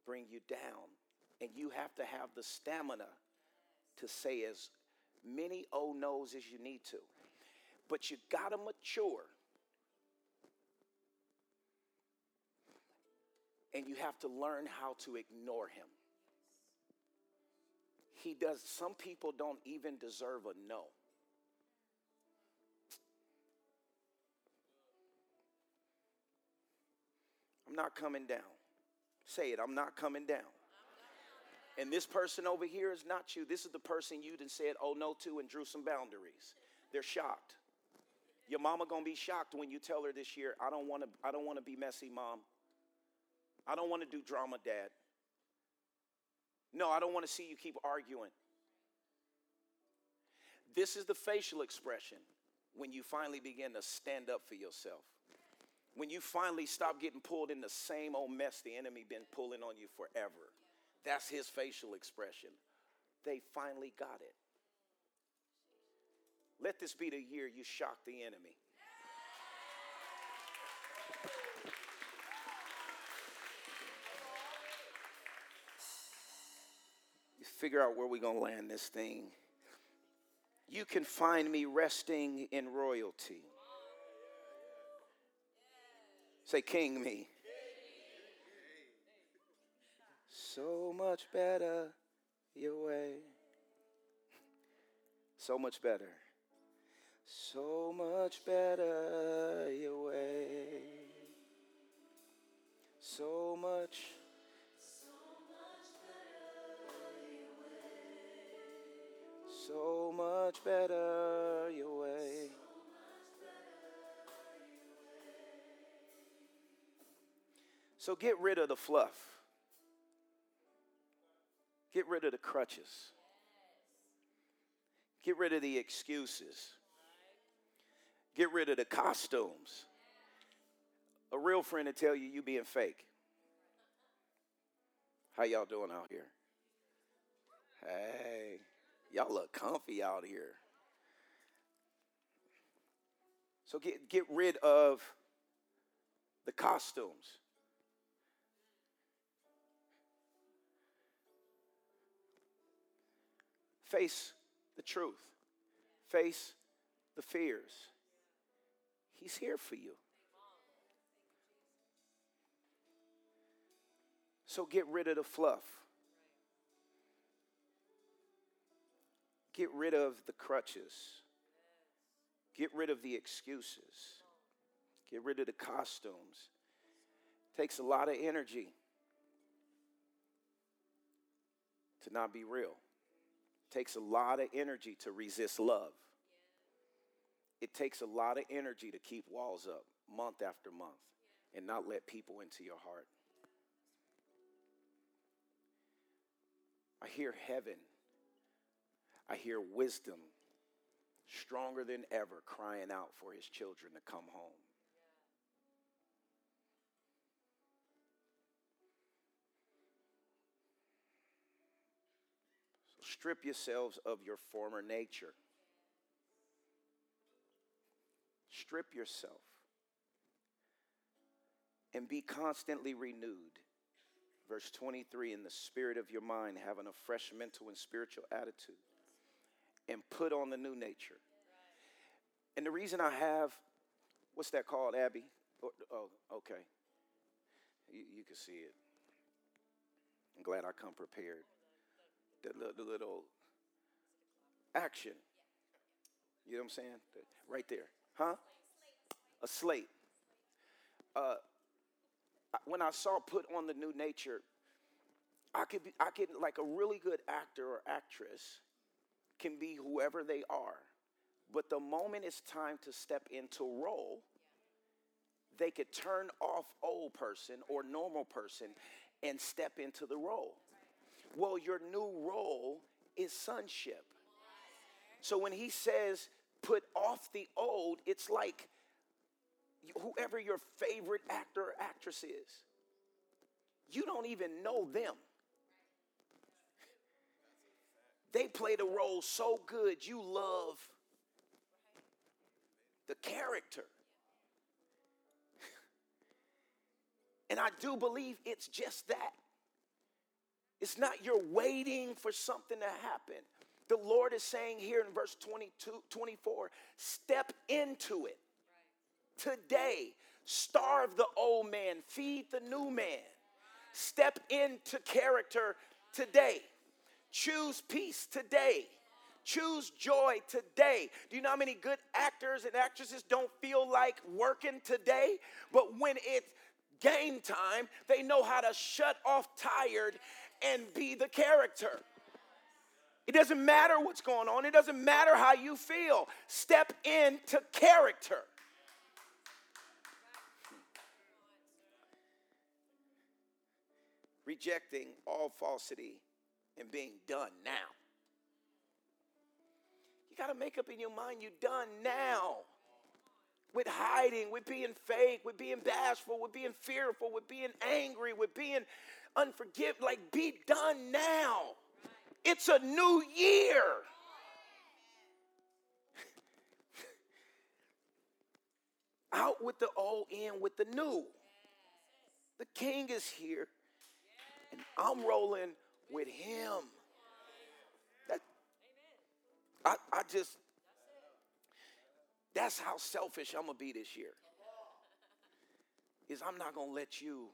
bring you down, and you have to have the stamina to say as many oh no's as you need to. But you got to mature. And you have to learn how to ignore him. He does, some people don't even deserve a no. I'm not coming down. Say it, I'm not coming down. And this person over here is not you. This is the person you done said oh no to and drew some boundaries. They're shocked. Your mama gonna be shocked when you tell her this year, I don't wanna, I don't wanna be messy, mom. I don't wanna do drama, dad. No, I don't wanna see you keep arguing. This is the facial expression when you finally begin to stand up for yourself. When you finally stop getting pulled in the same old mess the enemy been pulling on you forever. That's his facial expression. They finally got it. Let this be the year you shock the enemy. Figure out where we're going to land this thing. You can find me resting in royalty. Say, King me. So much better your way. So much better. So much better your way. So much. So much better your way. So get rid of the fluff. Get rid of the crutches. Get rid of the excuses. Get rid of the costumes. A real friend to tell you you being fake. How y'all doing out here? Hey, y'all look comfy out here. So get, get rid of the costumes. Face the truth. Face the fears. He's here for you. So get rid of the fluff. Get rid of the crutches. Get rid of the excuses. Get rid of the costumes. takes a lot of energy to not be real. takes a lot of energy to resist love it takes a lot of energy to keep walls up month after month and not let people into your heart. I hear heaven. I hear wisdom. stronger than ever, crying out for his children to come home. So strip yourselves of your former nature. Strip yourself and be constantly renewed. Verse 23 in the spirit of your mind, having a fresh mental and spiritual attitude, and put on the new nature. And the reason I have, what's that called, Abby? Oh, okay. You, you, can see it. I'm glad I come prepared. The, the, the little action. You know what I'm saying? Right there. Huh? A slate. Uh, when I saw put on the new nature, I could be, I could like a really good actor or actress can be whoever they are. But the moment it's time to step into role, they could turn off old person or normal person and step into the role. Well, your new role is sonship. So when he says put off the old, it's like whoever your favorite actor or actress is, you don't even know them. They played a role so good, you love the character. And I do believe it's just that. It's not you're waiting for something to happen. The Lord is saying here in verse 22, 24, step into it today. Starve the old man, feed the new man. Step into character today. Choose peace today. Choose joy today. Do you know how many good actors and actresses don't feel like working today? But when it's game time, they know how to shut off tired and be the character. It doesn't matter what's going on, it doesn't matter how you feel. Step into character. rejecting all falsity and being done now. You got to make up in your mind you're done now. With hiding, with being fake, with being bashful, with being fearful, with being angry, with being unforgiving. Like, be done now. It's a new year. Out with the old, in with the new. The king is here and I'm rolling with him. That, I, I just, that's how selfish I'm gonna be this year. Is I'm not gonna let you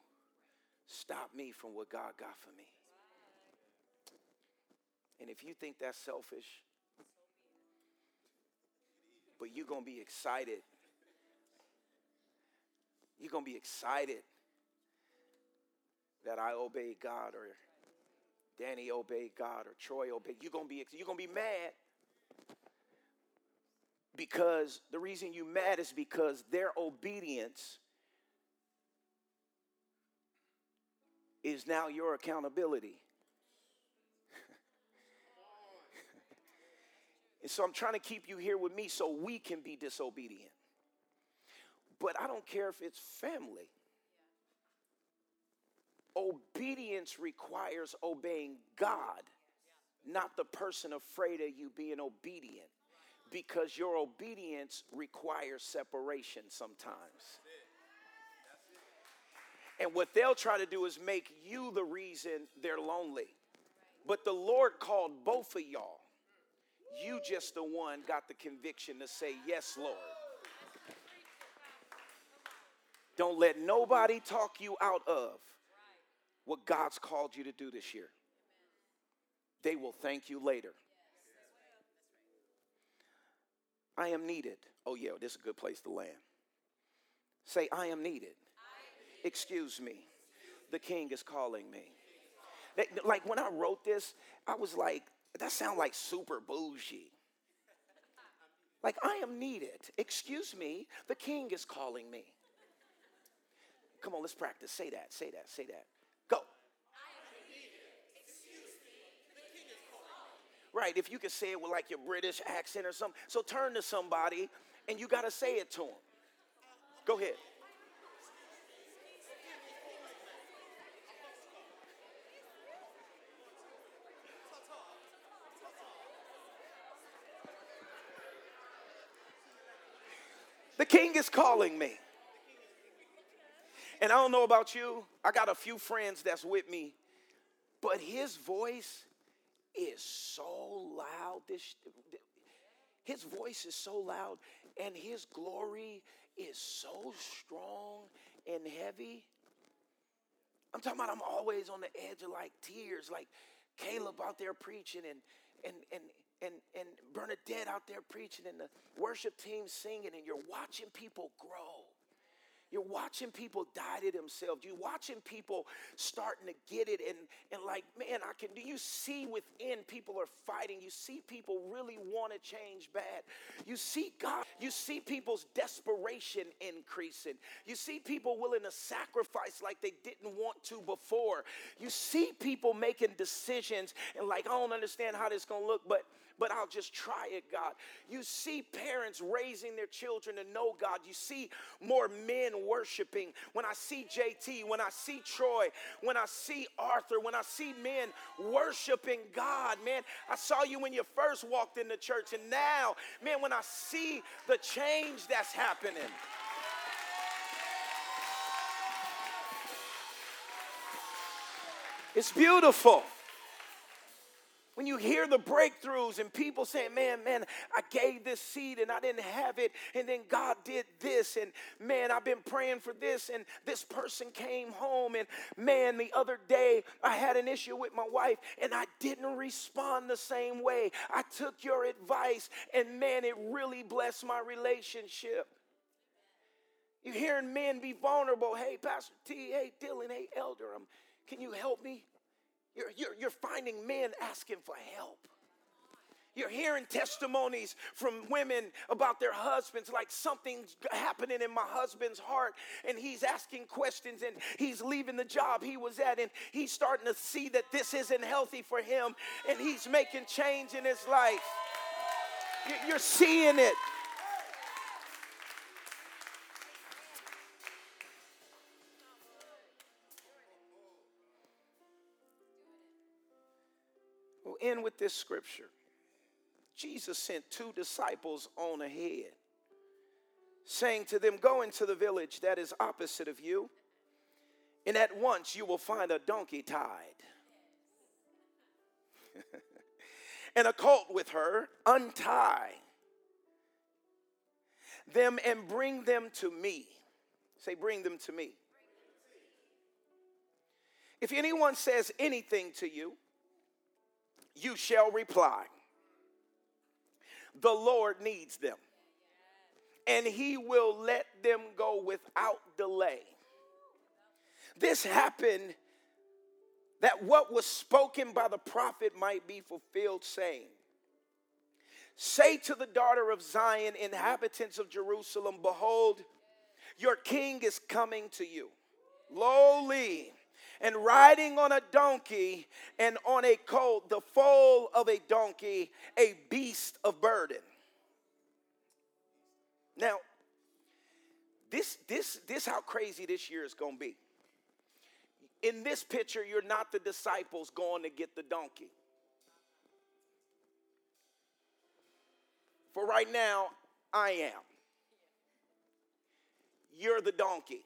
stop me from what God got for me. And if you think that's selfish, but you're gonna be excited. You're gonna be excited that I obeyed God or Danny obeyed God or Troy obeyed. You're gonna be you're gonna be mad because the reason you mad is because their obedience is now your accountability. and so I'm trying to keep you here with me so we can be disobedient. But I don't care if it's family. Obedience requires obeying God, not the person afraid of you being obedient, because your obedience requires separation sometimes. And what they'll try to do is make you the reason they're lonely. But the Lord called both of y'all. You just the one got the conviction to say, Yes, Lord. Don't let nobody talk you out of what God's called you to do this year. They will thank you later. I am needed. Oh, yeah, this is a good place to land. Say, I am needed. Excuse me. The king is calling me. Like when I wrote this, I was like, that sounds like super bougie. Like, I am needed. Excuse me. The king is calling me. Come on, let's practice. Say that, say that, say that. Right, if you could say it with like your British accent or something. So turn to somebody and you got to say it to them. Go ahead. The king is calling me. And I don't know about you, I got a few friends that's with me, but his voice is so loud. This, his voice is so loud, and his glory is so strong and heavy. I'm talking about I'm always on the edge of like tears, like Caleb out there preaching and and and and and Bernadette out there preaching and the worship team singing and you're watching people grow. You're watching people die to themselves. You're watching people starting to get it and, and like, man, I can do you see within people are fighting. You see people really want to change bad. You see God, you see people's desperation increasing. You see people willing to sacrifice like they didn't want to before. You see people making decisions and like, I don't understand how this gonna look, but but I'll just try it, God. You see parents raising their children to know God. You see more men worshiping. When I see JT, when I see Troy, when I see Arthur, when I see men worshiping God, man, I saw you when you first walked in the church, and now, man, when I see the change that's happening. It's beautiful. When you hear the breakthroughs and people saying, man, man, I gave this seed and I didn't have it, and then God did this, and man, I've been praying for this, and this person came home, and man, the other day I had an issue with my wife, and I didn't respond the same way. I took your advice, and man, it really blessed my relationship. You're hearing men be vulnerable. Hey, Pastor T, hey, Dylan, hey, Elder, um, can you help me? You're, you're, you're finding men asking for help. You're hearing testimonies from women about their husbands, like something's happening in my husband's heart, and he's asking questions, and he's leaving the job he was at, and he's starting to see that this isn't healthy for him, and he's making change in his life. You're seeing it. With this scripture. Jesus sent two disciples on ahead, saying to them, Go into the village that is opposite of you, and at once you will find a donkey tied. and a colt with her, untie them and bring them to me. Say, bring them to me. If anyone says anything to you, you shall reply, The Lord needs them, and he will let them go without delay. This happened that what was spoken by the prophet might be fulfilled, saying, Say to the daughter of Zion, inhabitants of Jerusalem, behold, your king is coming to you, lowly and riding on a donkey and on a colt, the foal of a donkey, a beast of burden. Now, this this this how crazy this year is going to be. In this picture, you're not the disciples going to get the donkey. For right now, I am. You're the donkey.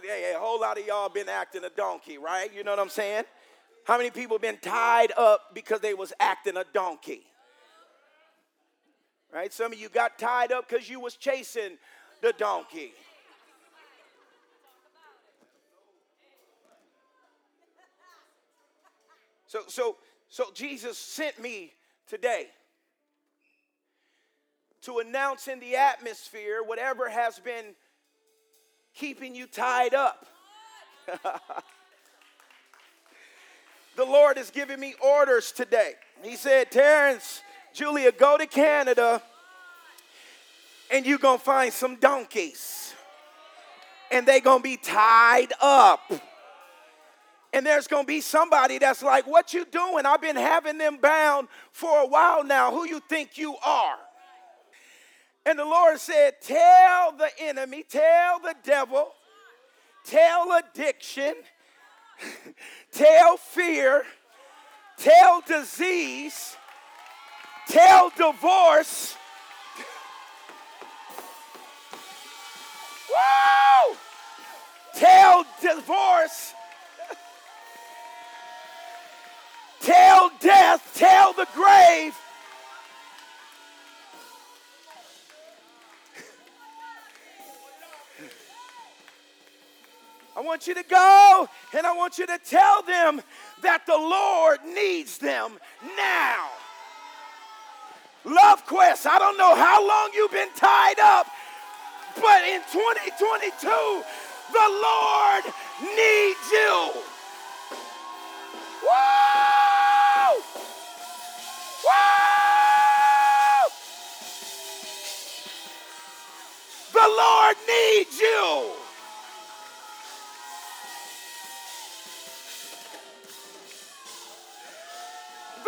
Hey, a whole lot of y'all been acting a donkey, right? You know what I'm saying? How many people been tied up because they was acting a donkey? Right? Some of you got tied up because you was chasing the donkey. So, so, so Jesus sent me today to announce in the atmosphere whatever has been keeping you tied up. the Lord is giving me orders today. He said, Terrence, Julia, go to Canada and you're going to find some donkeys. And they're going to be tied up. And there's going to be somebody that's like, "What you doing? I've been having them bound for a while now. Who you think you are?" And the Lord said, "Tell the enemy, tell the devil, tell addiction, tell fear, tell disease, tell divorce." Woo! Tell divorce. tell death. Tell the grave. I want you to go and I want you to tell them that the Lord needs them now. Love Quest, I don't know how long you've been tied up, but in 2022, the Lord needs you. Whoa! Whoa! The Lord needs you.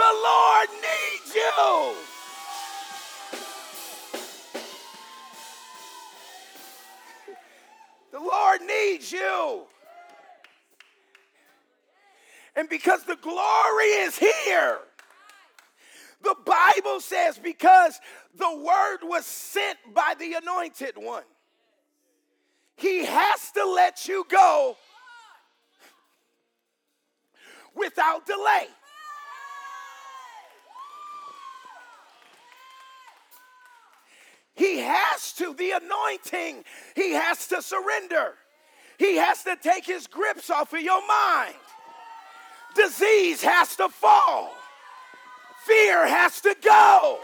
The Lord needs you. The Lord needs you. And because the glory is here, the Bible says, because the word was sent by the anointed one, he has to let you go without delay. He has to, the anointing, he has to surrender. He has to take his grips off of your mind. Disease has to fall. Fear has to go.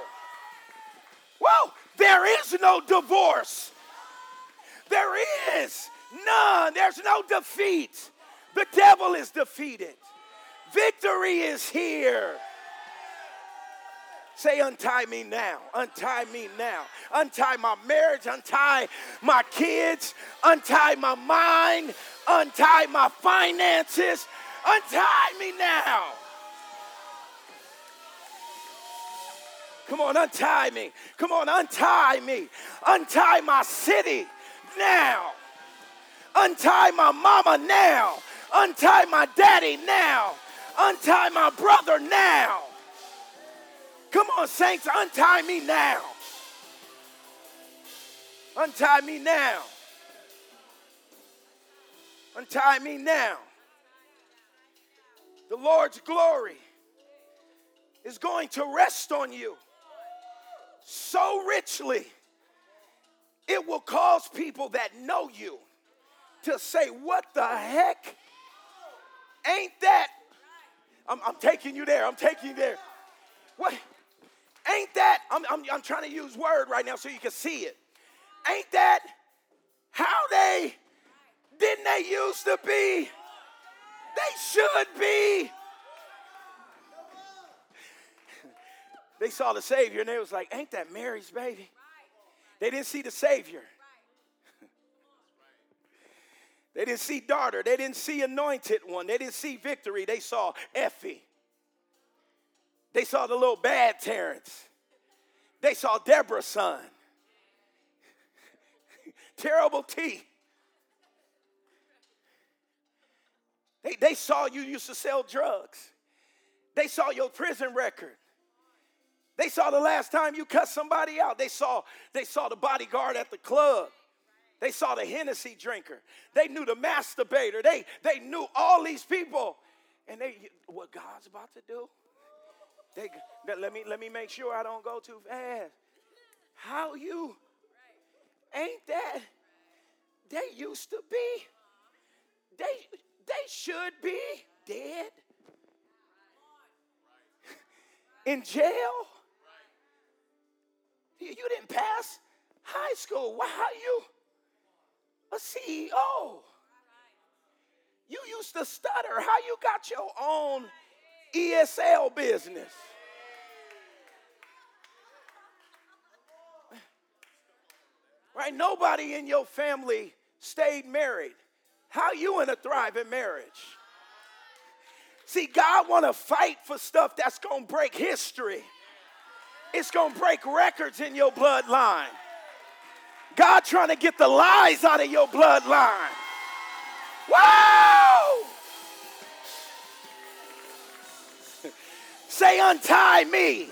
Well, there is no divorce. There is none. There's no defeat. The devil is defeated. Victory is here. Say, untie me now. Untie me now. Untie my marriage. Untie my kids. Untie my mind. Untie my finances. Untie me now. Come on, untie me. Come on, untie me. Untie my city now. Untie my mama now. Untie my daddy now. Untie my brother now. Come on, saints, untie me now. Untie me now. Untie me now. The Lord's glory is going to rest on you so richly, it will cause people that know you to say, What the heck? Ain't that? I'm, I'm taking you there. I'm taking you there. What? Ain't that? I'm, I'm, I'm trying to use word right now so you can see it. Ain't that how they didn't they used to be? They should be. They saw the Savior and they was like, Ain't that Mary's baby? They didn't see the Savior. They didn't see daughter. They didn't see anointed one. They didn't see victory. They saw Effie. They saw the little bad Terrence. They saw Deborah's son. Terrible T. They, they saw you used to sell drugs. They saw your prison record. They saw the last time you cut somebody out. They saw, they saw the bodyguard at the club. They saw the Hennessy drinker. They knew the masturbator. They, they knew all these people. And they, what God's about to do? They, let, me, let me make sure I don't go too fast. How you? Ain't that? They used to be. They, they should be dead. In jail. You didn't pass high school. Why are you a CEO? You used to stutter. How you got your own ESL business? Right? Nobody in your family stayed married. How you in a thriving marriage? See, God want to fight for stuff that's going to break history. It's going to break records in your bloodline. God trying to get the lies out of your bloodline. Wow! Say, untie me.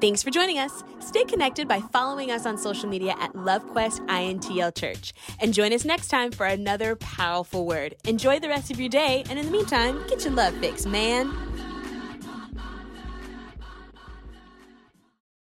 Thanks for joining us. Stay connected by following us on social media at LoveQuest INTL Church. And join us next time for another powerful word. Enjoy the rest of your day, and in the meantime, get your love fix, man.